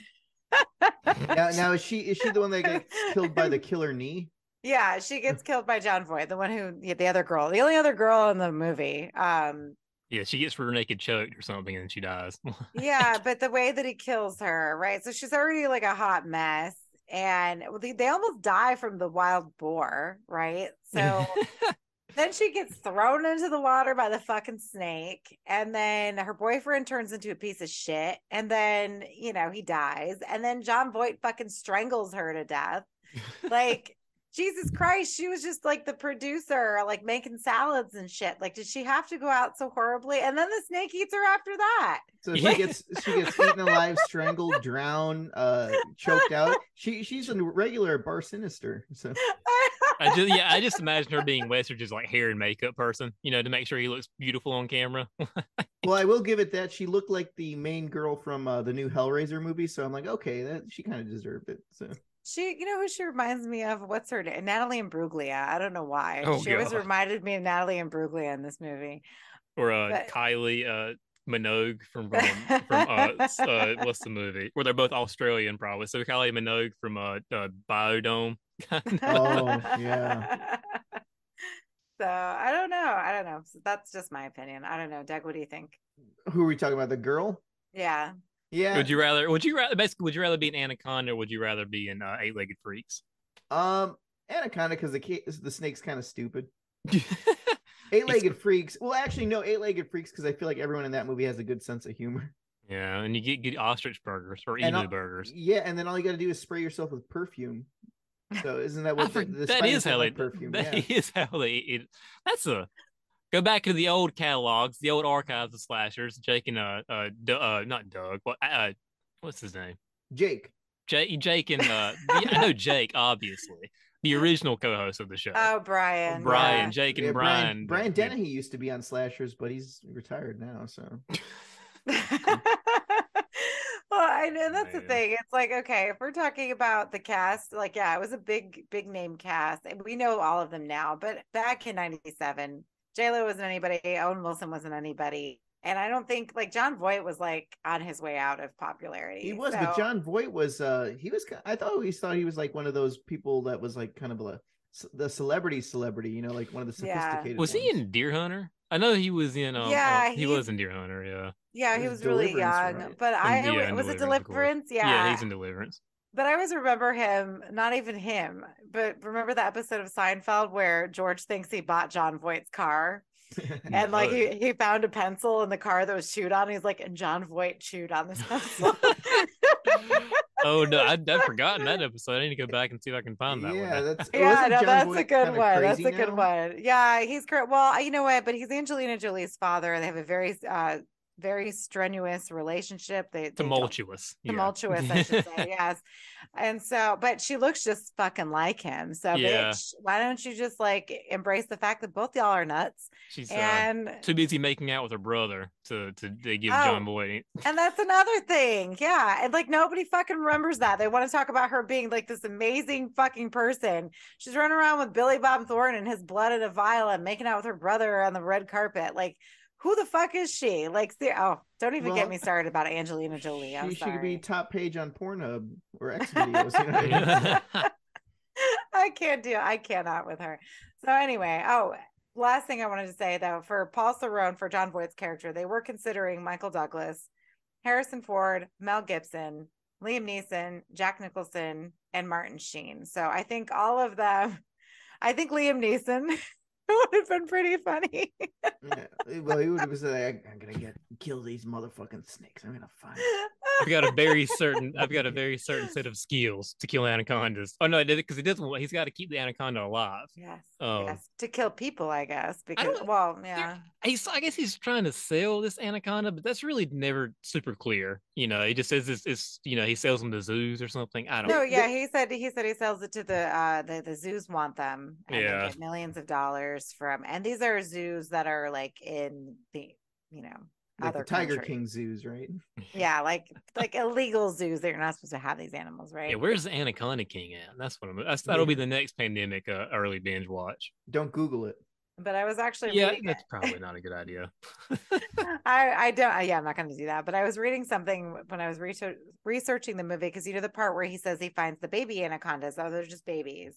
now, now is she is she the one that gets killed by the killer knee Yeah, she gets killed by Jon Voight, the one who yeah, the other girl, the only other girl in the movie. Um, Yeah, she gets rear naked choked or something, and then she dies. yeah, but the way that he kills her, right? So she's already like a hot mess, and they, they almost die from the wild boar, right? So then she gets thrown into the water by the fucking snake, and then her boyfriend turns into a piece of shit, and then you know he dies, and then Jon Voight fucking strangles her to death. Like Jesus Christ, she was just like the producer, like making salads and shit. Like, did she have to go out so horribly? And then the snake eats her after that. so she gets she gets eaten alive strangled drowned uh choked out she she's a regular bar sinister so I just yeah, I just imagine her being Westridge's like hair and makeup person, you know, to make sure he looks beautiful on camera. well i will give it that she looked like the main girl from uh, the new hellraiser movie so i'm like okay that she kind of deserved it so she, you know who she reminds me of? What's her name? Natalie Imbruglia. I don't know why. Oh, she always reminded me of Natalie Imbruglia in this movie. or uh, But- Kylie uh, Minogue from um, from uh, uh, what's the movie? Where they're both Australian, probably. So Kylie Minogue from uh, uh Biodome. Oh, yeah. So I don't know. I don't know. So that's just my opinion. I don't know. Doug, what do you think? who are we talking about the girl Yeah. Yeah Would you rather? Would you rather? Basically, would you rather be an anaconda, or would you rather be in uh, Eight Legged Freaks? um anaconda because the the snake's kind of stupid Eight-legged freaks. Well, actually, no, eight-legged freaks because I feel like everyone in that movie has a good sense of humor. Yeah, and you get good ostrich burgers or emu burgers. Yeah, and then all you got to do is spray yourself with perfume. So isn't that what the, the that is how they. perfume? That yeah. is how they. It, that's a. Go back to the old catalogs, the old archives of slashers. Jake and uh, uh, D- uh not Doug, but uh, what's his name? Jake. Jake, Jake and uh, the- I know Jake, obviously, the original co-host of the show. Oh, Brian. Brian, yeah. Jake, and Yeah, Brian. Brian, Brian yeah. Dennehy used to be on Slashers, but he's retired now. So well, I know that's the thing. It's like, okay, if we're talking about the cast, like, yeah, it was a big, big name cast. And we know all of them now, but back in 97, Lo wasn't anybody, Owen Wilson wasn't anybody. And I don't think like Jon Voight was like on his way out of popularity. he was, So- but Jon Voight was. uh He was. I thought always thought he was like one of those people that was like kind of a the celebrity celebrity. You know, like one of the Yeah. sophisticated. Was he in Deer Hunter? I know he was in. Um, Yeah, uh, he he- was in Deer Hunter. Yeah, Yeah, he was was really Deliverance, young, right? but And- I yeah, and was it Deliverance. Deliverance? yeah, Yeah, he's in Deliverance. But I always remember him, not even him, but remember the episode of Seinfeld where George thinks he bought Jon Voight's car and like Oh, he, he found a pencil in the car that was chewed on. He's like, and Jon Voight chewed on this pencil. Oh no, I'd, I'd forgotten that episode. I need to go back and see if I can find that yeah, one. that's yeah, no, John that's a good one. That's crazy a good one. Yeah, he's correct. Well, you know what? But he's Angelina Jolie's father. and They have a very, uh, very strenuous relationship. They, they Tumultuous. yeah. tumultuous, I should say. Yes. And so, but she looks just fucking like him. So, Yeah. bitch, why don't you just like embrace the fact that both y'all are nuts? She's uh, too busy making out with her brother to to, to give Oh. John Boy. and that's another thing. Yeah. And like nobody fucking remembers that. They want to talk about her being like this amazing fucking person. She's running around with Billy Bob Thornton and his blood in a vial and making out with her brother on the red carpet. Like, who the fuck is she? Like, see, oh, don't even get me started about Angelina Jolie. I'm She should be top page on Pornhub or X videos. You know I mean? I can't do I cannot with her. So anyway, oh, last thing I wanted to say though, for Paul Serone for Jon Voight's character, they were considering Michael Douglas, Harrison Ford, Mel Gibson, Liam Neeson, Jack Nicholson, and Martin Sheen. So I think all of them, I think Liam Neeson would have been pretty funny. Yeah. Eh, well, he would have said, "I'm gonna get kill these motherfucking snakes. I'm gonna find." I've got a very certain. I've got a very certain set of skills to kill anacondas. Oh no, because he doesn't. He's got to keep the anaconda alive. yes, Oh. yes, to kill people, I guess. Because don't- well, yeah. He's. I guess he's trying to sell this anaconda, but that's really never super clear. You know, he just says it's. it's you know, he sells them to zoos or something. I don't. No, yeah, he said he said he sells it to the uh the, the zoos want them and Yeah. they get millions of dollars from and these are zoos that are like in the you know Like other the Tiger countries. King zoos, right? Yeah, like like illegal zoos that you're not supposed to have these animals, right? Yeah, where's the Anaconda King at? That's what I'm. That's that'll be the next pandemic uh, early binge watch. Don't Google it. but I was actually Yeah, reading that's probably not a good idea. I I don't yeah I'm not going to do that but I was reading something when I was research, researching the movie because you know the part where he says he finds the baby anacondas oh they're just babies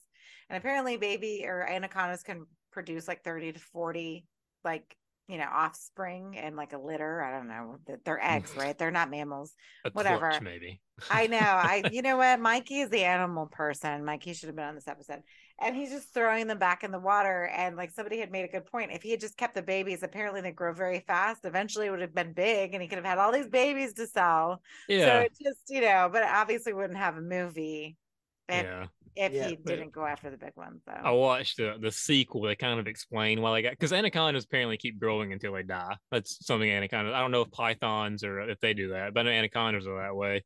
and apparently baby or anacondas can produce like 30 to 40 like you know offspring and like a litter I don't know They're- they're eggs right they're not mammals A Whatever. clutch, maybe. I know. I you know what? Mikey is the animal person. Mikey should have been on this episode. And he's just throwing them back in the water. And like somebody had made a good point. If he had just kept the babies, apparently they grow very fast. Eventually it would have been big and he could have had all these babies to sell. Yeah. So it just, you know, but obviously wouldn't have a movie if yeah. If Yeah, he but- didn't go after the big ones though. I watched the the sequel. They kind of explain why they got because anacondas apparently keep growing until they die. That's something anacondas. I don't know if pythons or if they do that, but I know anacondas are that way.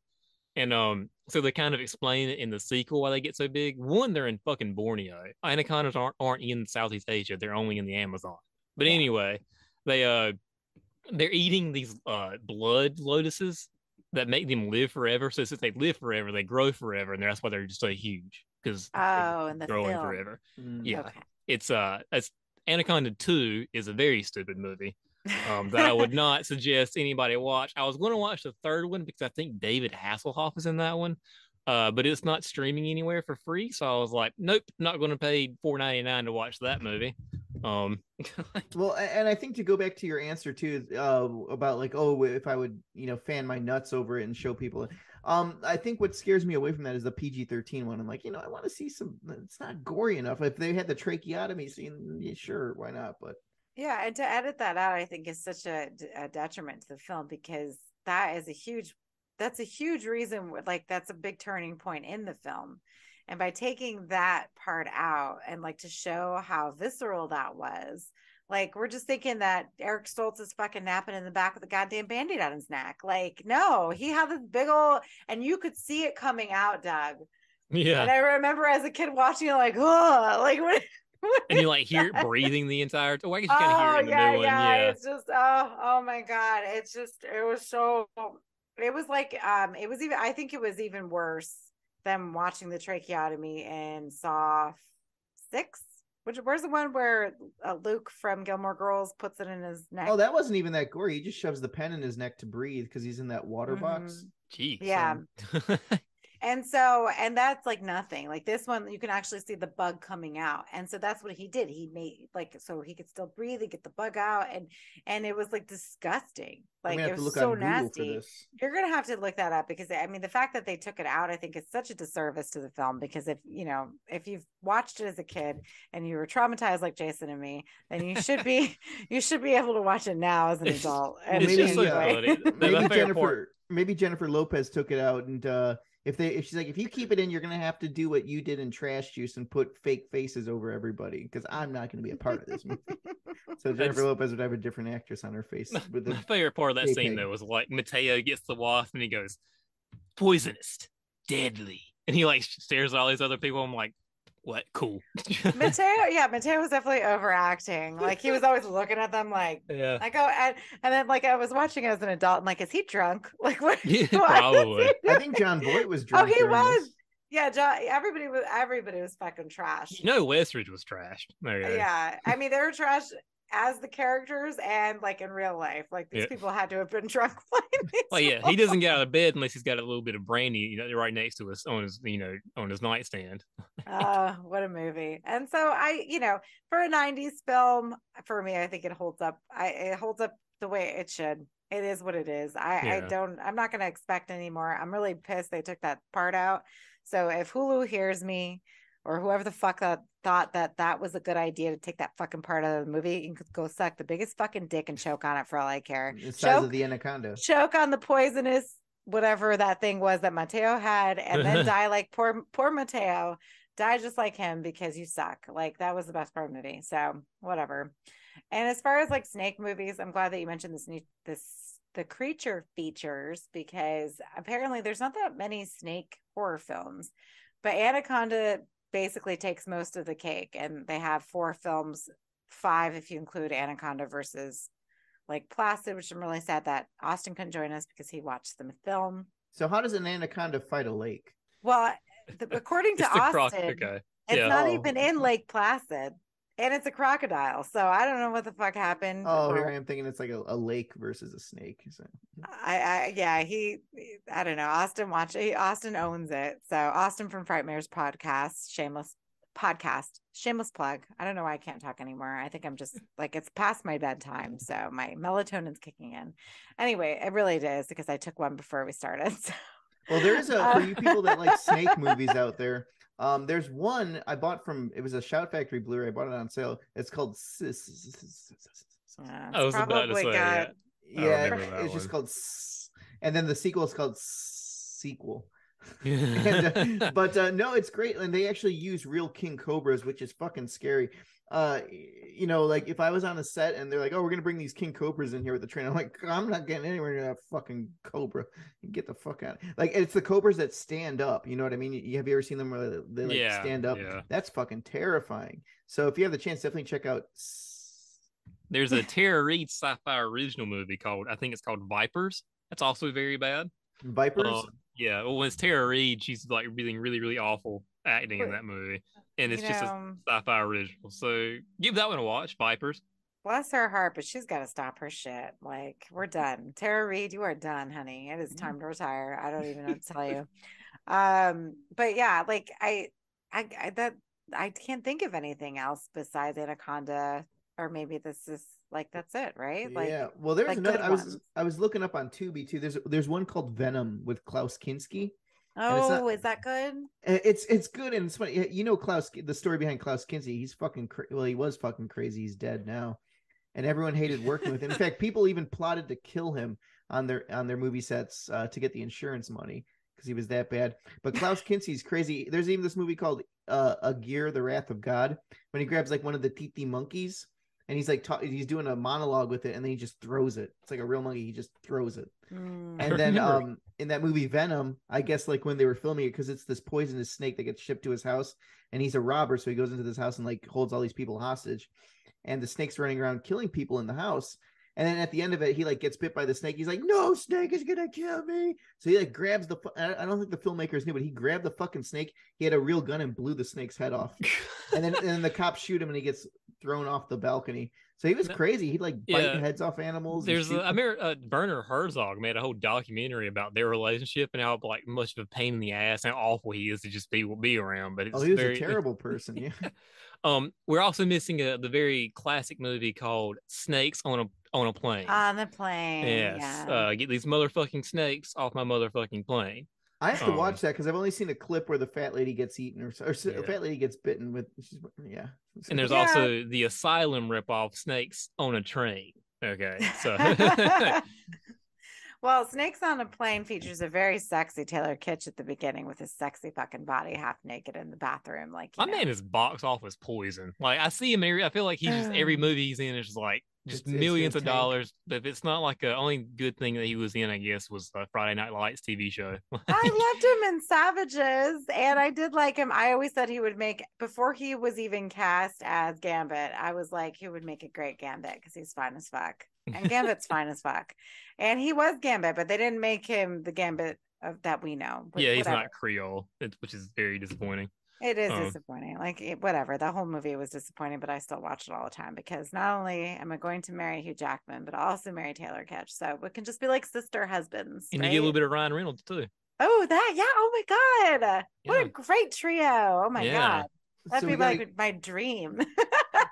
And um, so they kind of explain it in the sequel why they get so big. One, they're in fucking Borneo. Anacondas aren't aren't in Southeast Asia. They're only in the Amazon. But Yeah. anyway, they uh, they're eating these uh blood lotuses that make them live forever. So since they live forever, they grow forever, and that's why they're just so huge because Oh, and the growing film. forever. Mm. Yeah. Okay. It's uh, it's Anaconda Two is a very stupid movie um, that I would not suggest anybody watch. I was going to watch the third one because I think David Hasselhoff is in that one, uh, but it's not streaming anywhere for free. So I was like, nope, not going to pay four ninety nine to watch that movie. Um, Well, and I think to go back to your answer too uh, about like, oh, if I would, you know, fan my nuts over it and show people. Um, I think what scares me away from that is the PG thirteen one. I'm like, you know, I want to see some. It's not gory enough. If they had the tracheotomy scene, yeah, sure, why not? But Yeah, and to edit that out, I think is such a, a detriment to the film because that is a huge, that's a huge reason. Like that's a big turning point in the film, and by taking that part out and like to show how visceral that was, like we're just thinking that Eric Stoltz is fucking napping in the back with a goddamn band-aid on his neck. Like, no, he had this big old, and you could see it coming out, Doug. Yeah. And I remember as a kid watching it, like, oh, like what and you like hear it breathing the entire time. Oh, I guess you kind of hear it in the yeah, new one. yeah. Yeah. It's just oh, oh my god. It's just it was so it was like um it was even I think it was even worse than watching the tracheotomy in Saw six. Which where's the one where uh, Luke from Gilmore Girls puts it in his neck? Oh, that wasn't even that gory. He just shoves the pen in his neck to breathe because he's in that water box. Jeez. yeah. And so, and that's like nothing. Like this one, you can actually see the bug coming out. And so that's what he did. He made like so he could still breathe and get the bug out. And and it was like disgusting. Like it was so nasty. You're gonna have to look that up because I mean the fact that they took it out, I think is such a disservice to the film because if you know, if you've watched it as a kid and you were traumatized like Jason and me, then you should be you should be able to watch it now as an adult. And maybe, anyway. maybe Jennifer maybe Jennifer Lopez took it out and uh if they if she's like if you keep it in you're gonna have to do what you did in trash juice and put fake faces over everybody because i'm not gonna be a part of this movie. So jennifer That's... lopez would have a different actress on her face with the my favorite part of that scene though was like mateo gets the wasp and he goes poisonous deadly and he like stares at all these other people. I'm like what? Cool. Mateo yeah mateo was definitely overacting. Like he was always looking at them like yeah. i go oh, and and then like i was watching as an adult and like is he drunk? Like what yeah, probably. i think jon voight was drunk oh he was. this. yeah john everybody was everybody was fucking trash you no know, westridge was trashed. Yeah i mean they were trash as the characters and like in real life. Like these yeah. people had to have been drunk playing these. Well, yeah, he doesn't get out of bed unless he's got a little bit of brandy, you know, right next to us on his, you know, on his nightstand. uh, what a movie! And so I, you know, for a '90s film, for me, I think it holds up. I it holds up the way it should. It is what it is. I, yeah. I don't. I'm not going to expect anymore. I'm really pissed they took that part out. So if Hulu hears me, or whoever the fuck that thought that that was a good idea to take that fucking part of the movie and go suck the biggest fucking dick and choke on it for all I care. The size choke, of the anaconda. Choke on the poisonous whatever that thing was that Mateo had, and then die like poor poor Mateo. Die just like him because you suck. Like that was the best part of the movie. So whatever. And as far as like snake movies, I'm glad that you mentioned this new this the creature features because apparently there's not that many snake horror films. But Anaconda basically takes most of the cake and they have four films five if you include anaconda versus lake placid which i'm really sad that austin couldn't join us because he watched the film so how does an anaconda fight a lake well the, according to austin okay. it's yeah. not oh. even in lake placid and it's a crocodile. So I don't know what the fuck happened. Oh, here I am thinking it's like a, a lake versus a snake. So. Hmm. I, I, yeah, he, I don't know. Austin watch he, Austin owns it. So Austin from Frightmares podcast, shameless podcast, shameless plug. I don't know why I can't talk anymore. I think I'm just like it's past my bedtime, so my melatonin's kicking in. Anyway, it really is because I took one before we started. So. Well, there is a for you people that like snake movies out there. Um, there's one I bought from it was a Shout Factory Blu-ray. I bought it on sale. It's called. I was about to say. Yeah, yeah it's just called. And then the sequel is called sequel. And, uh, but uh, no, it's great, and they actually use real king cobras, which is fucking scary. Uh you know like if i was on a set and they're like oh we're gonna bring these king cobras in here with the train i'm like i'm not getting anywhere near that fucking cobra. Get the fuck out like it's the cobras that stand up you know what i mean? You, have you ever seen them where they like yeah, stand up? yeah. that's fucking terrifying. So if you have the chance definitely check out there's a tara reid sci-fi original movie called i think it's called vipers. That's also very bad. Vipers? Uh, yeah well when it's tara reid she's like really really really awful acting in that movie and it's you just know, a sci-fi original. So give that one a watch, Vipers. Bless her heart, but she's got to stop her shit. Like we're done. Tara Reid, you are done, honey. It is mm-hmm. time to retire. I don't even know what to tell you. Um, but yeah, like I, I, I that I can't think of anything else besides Anaconda, or maybe this is like that's it, right? Like yeah. Well, there's like another. I was ones. I was looking up on Tubi too. There's there's one called Venom with Klaus Kinski. Oh, not, is that good? It's it's good and it's funny. You know Klaus, the story behind Klaus Kinski. He's fucking cra- well. He was fucking crazy. He's dead now. and everyone hated working with him. In fact, people even plotted to kill him on their on their movie sets uh, to get the insurance money because he was that bad. But Klaus Kinski's crazy. There's even this movie called uh, Aguirre: The Wrath of God, when he grabs like one of the titi monkeys and he's like ta- he's doing a monologue with it and then he just throws it. It's like a real monkey. He just throws it. Mm. And then um in that movie Venom, I guess like when they were filming it because it's this poisonous snake that gets shipped to his house and he's a robber, so he goes into this house and like holds all these people hostage, and the snake's running around killing people in the house. And then at the end of it, he like gets bit by the snake. He's like, "No, snake is gonna kill me!" So he like grabs the. I don't think the filmmakers knew, but he grabbed the fucking snake. He had a real gun and blew the snake's head off. and then and then the cops shoot him, and he gets thrown off the balcony. So he was crazy. He'd like bite Yeah. heads off animals. There's, a, I remember uh, Werner Herzog made a whole documentary about their relationship and how like much of a pain in the ass and how awful he is to just be be around. But it's Oh, he was very, a terrible person. Yeah. Um, we're also missing a, the very classic movie called Snakes on a on a Plane. on the plane. yes, yeah. uh, get these motherfucking snakes off my motherfucking plane. I have to Um, watch that because I've only seen a clip where the fat lady gets eaten or, or Yeah. a fat lady gets bitten with. She's, yeah. And there's Yeah. also the Asylum ripoff, Snakes on a Train. Okay, so well, Snakes on a Plane features a very sexy Taylor Kitsch at the beginning with his sexy fucking body half naked in the bathroom. Like, my know. man is box office poison. Like I see him every. I feel like he's just every movie he's in is just like just It's- it's millions gonna of tank. dollars. But if it's not like a only good thing that he was in, I guess, was the Friday Night Lights TV show. I loved him in Savages, and I did like him. I always said he would make before he was even cast as Gambit. I was like, he would make a great Gambit because he's fine as fuck, and Gambit's fine as fuck, and he was Gambit, but they didn't make him the Gambit of that we know. Yeah, he's whatever. not Creole, which is very disappointing. It is Um, disappointing. Like it, whatever, the whole movie was disappointing, but I still watch it all the time because not only am I going to marry Hugh Jackman, but also marry Taylor Kitsch. So we can just be like sister husbands. And right? you get a little bit of Ryan Reynolds too. Oh, that yeah. Oh my god, what a great trio. Oh my Yeah. god, that'd So be we gotta- like my dream.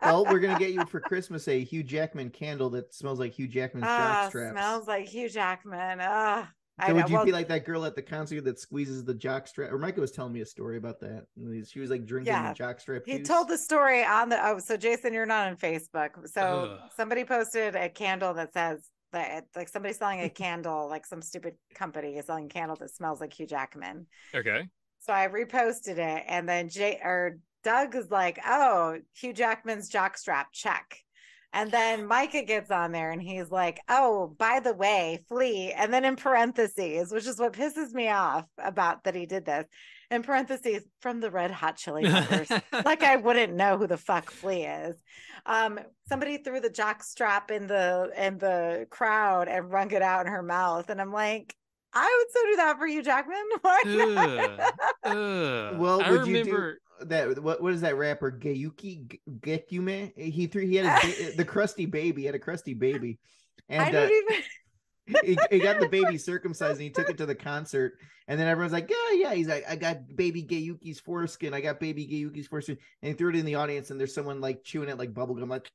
well, we're gonna get you for Christmas a Hugh Jackman candle that smells like Hugh Jackman's Ah, jock straps. smells like Hugh Jackman. Ah, I So know. would you Well, be like that girl at the concert that squeezes the jock strap? Or Micah was telling me a story about that. She was like drinking Yeah. the jock strap. he juice. told the story on the. Oh, so Jason, you're not on Facebook. So Ugh. somebody posted a candle that says that like somebody selling a candle, like some stupid company is selling a candle that smells like Hugh Jackman. Okay. So I reposted it, and then Jay or Doug is like, "Oh, Hugh Jackman's jockstrap check." And then Micah gets on there and he's like, "Oh, by the way, Flea," and then in parentheses, which is what pisses me off about that he did this. In parentheses, from the Red Hot Chili Peppers. like I wouldn't know who the fuck Flea is. Um, somebody threw the jock strap in the in the crowd and wrung it out in her mouth, and I'm like, I would so do that for you, Jackman. Why not? Ugh. Well, I would you do- remember. That. What what is that rapper? Gayuki G- Gekume. He threw. He had a, the crusty baby. He had a crusty baby, I and don't uh, even. he, he got the baby circumcised and he took it to the concert. And then everyone's like, yeah, yeah. He's like, I got baby Gayuki's foreskin. I got baby Gayuki's foreskin. And he threw it in the audience, and there's someone like chewing it like bubblegum. Like,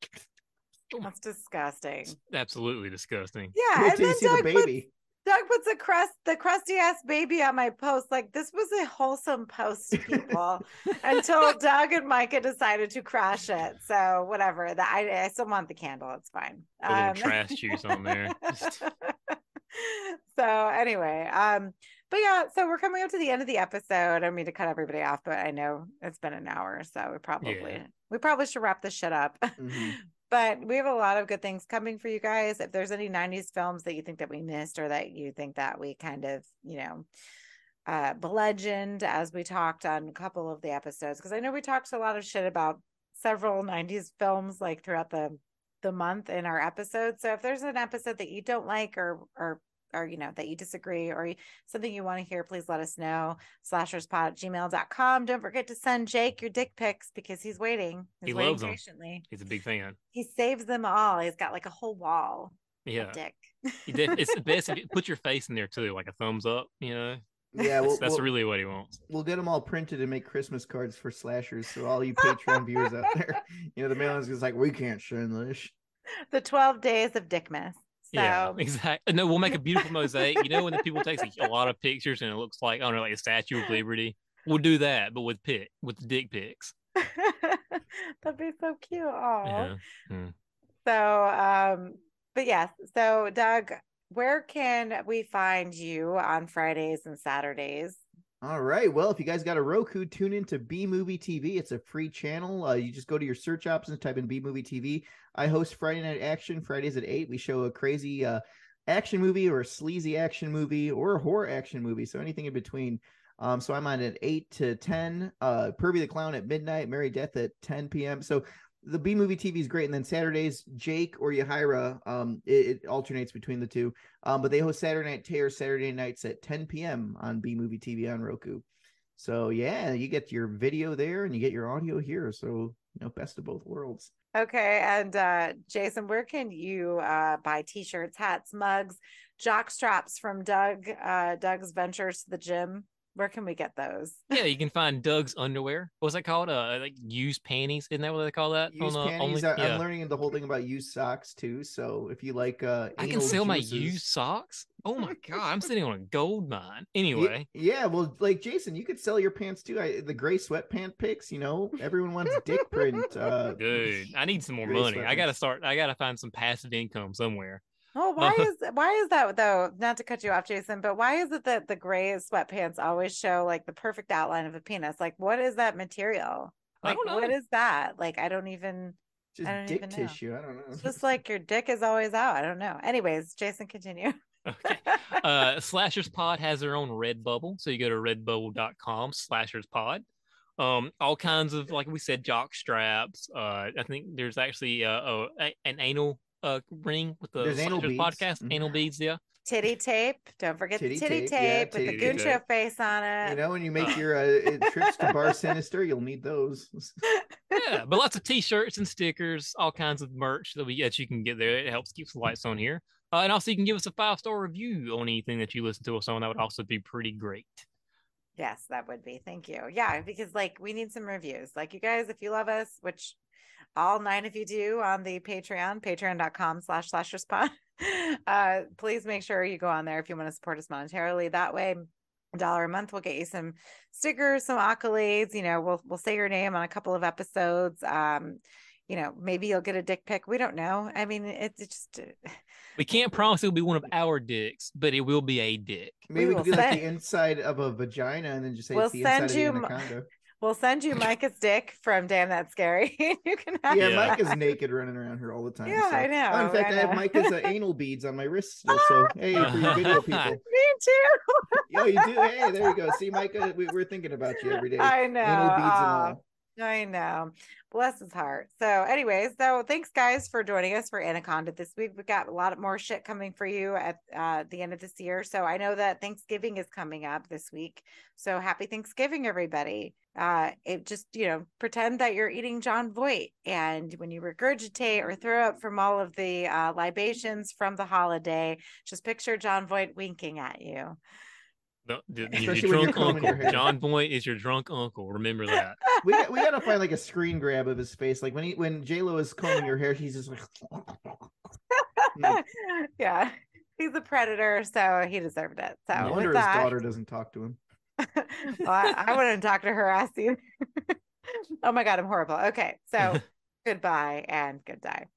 That's disgusting. Absolutely disgusting. Yeah, wait and till then see the Doug puts, baby. Doug puts a crust, the crusty ass baby on my post. Like this was a wholesome post, people, until Doug and Micah decided to crash it. So whatever. That I, I still want the candle. It's fine. A little Um, trash juice on there. So anyway, um, but yeah, so we're coming up to the end of the episode. I don't mean to cut everybody off, but I know it's been an hour, so we probably Yeah. we probably should wrap this shit up. Mhm. But we have a lot of good things coming for you guys. If there's any 90s films that you think that we missed or that you think that we kind of, you know, uh bludgeoned as we talked on a couple of the episodes because I know we talked a lot of shit about several 90s films like throughout the the month in our episodes. So if there's an episode that you don't like or or or you know that you disagree or something you want to hear, please let us know. Slasherspot at gmail.com. Don't forget to send Jake your dick pics because he's waiting. He's He waiting loves 'em. patiently. He's a big fan. He saves them all. He's got like a whole wall Yeah. of dick. He did, it's the best if you put your face in there too, like a thumbs up, you know. Yeah, That's, we'll, that's we'll, really what he wants. we'll get them all printed and make Christmas cards for slashers. So all you Patreon viewers out there, you know, the mail is just like, we can't send this. The 12 days of Dickmas. So Yeah, exactly. No, we'll make a beautiful mosaic. You know, when the people take a, lot of pictures and it looks like I don't know, like a Statue of Liberty. We'll do that, but with pic, with dick pics. that'd be so cute. Oh. Yeah. So So, um, but yes. So, Doug, where can we find you on Fridays and Saturdays? All right. Well, if you guys got a Roku, tune into B Movie TV. It's a free channel. Uh, you just go to your search options, type in B Movie TV. I host Friday Night Action Fridays at eight. We show a crazy uh, action movie or a sleazy action movie or a horror action movie, so anything in between. Um, so I'm on at eight to ten. Uh, Pervy the Clown at midnight. Mary Death at ten p.m. So the B movie TV is great, and then Saturdays Jake or Yahaira, um, it, it, alternates between the two. Um, but they host Saturday Night Terror Saturday nights at 10 p.m. on B movie TV on Roku. So yeah, you get your video there and you get your audio here. So you know, best of both worlds. Okay, and uh, Jason, where can you uh, buy T-shirts, hats, mugs, jock straps from Doug? Uh, Doug's Ventures to the Gym. Where can we get those? Yeah, you can find Doug's underwear. What's that called? Uh, like used panties. Isn't that what they call that? Used On, panties. only- I, yeah. I'm learning the whole thing about used socks too. So if you like, uh, I can anal sell my used socks. Oh my god, I'm sitting on a gold mine. Anyway, Yeah, well, like Jason, you could sell your pants too. I, the gray sweatpant pics, you know, everyone wants dick print. Uh, dude, I need some more Gray money. I gotta start. I gotta find some passive income somewhere. Oh, why is why is that though? Not to cut you off, Jason, but why is it that the gray sweatpants always show like the perfect outline of a penis? Like, what is that material? I Like, don't know. what is that? Like, I don't even. just I don't dick even know. tissue. I don't know. It's just like your dick is always out. I don't know. Anyways, Jason, continue. Okay. uh slashers pod has their own red bubble so you go to redbubble.com slashers pod um all kinds of like we said jock straps uh i think there's actually uh, a, a- an anal uh ring with the There's anal slashers beads. podcast Mhm. anal beads yeah titty tape. Don't forget Titty the titty tape, tape, yeah, with the titty Guncho face on it. you know, when you make your uh, trips to Bar Sinister, you'll need those. yeah but lots of t-shirts and stickers all kinds of merch that we that you can get there it helps keep the lights on here uh, and also you can give us a five star review on anything that you listen to us on that would also be pretty great Yes, that would be. Thank you. Yeah, because like we need some reviews. Like you guys, if you love us, which all nine of you do on the Patreon, patreon.com slash slasherspod. Uh, please make sure you go on there if you want to support us monetarily. That way, a dollar a month will get you some stickers, some accolades. You know, we'll we'll say your name on a couple of episodes. Um, you know, maybe you'll get a dick pic. We don't know. I mean, it's just we can't promise it'll be one of our dicks but it will be a dick Maybe we, will could do like the inside of a vagina and then just say We'll it's the inside send of you the m- anaconda. We'll send you Micah's dick from Damn That's Scary. you can have Yeah, Yeah. Mike is naked running around here all the time. Yeah, so- I know, Oh, in fact, I I, have. Micah's uh, anal beads on my wrist still. So hey, for you video people. Me too. Oh, you do? Hey, there you go. See, Micah, we, we're thinking about you every day. I know. Anal beads and all. I know. Bless his heart. So, anyways, so thanks guys for joining us for Anaconda this week. We got a lot of more shit coming for you at uh, the end of this year. So I know that Thanksgiving is coming up this week. So happy Thanksgiving, everybody. Uh, it just you know pretend that you're eating Jon Voight, and when you regurgitate or throw up from all of the uh, libations from the holiday, just picture Jon Voight winking at you. The, the, your Especially when drunk combing your uncle. John Boy is your drunk uncle. Remember that. We got, we got to find like a screen grab of his face. Like when he when J Lo is combing your hair, he's just like. yeah, he's a predator, so he deserved it. So no with wonder his that, daughter doesn't talk to him. well, I, I wouldn't talk to her ass either. oh my god, I'm horrible. Okay, so goodbye and good die.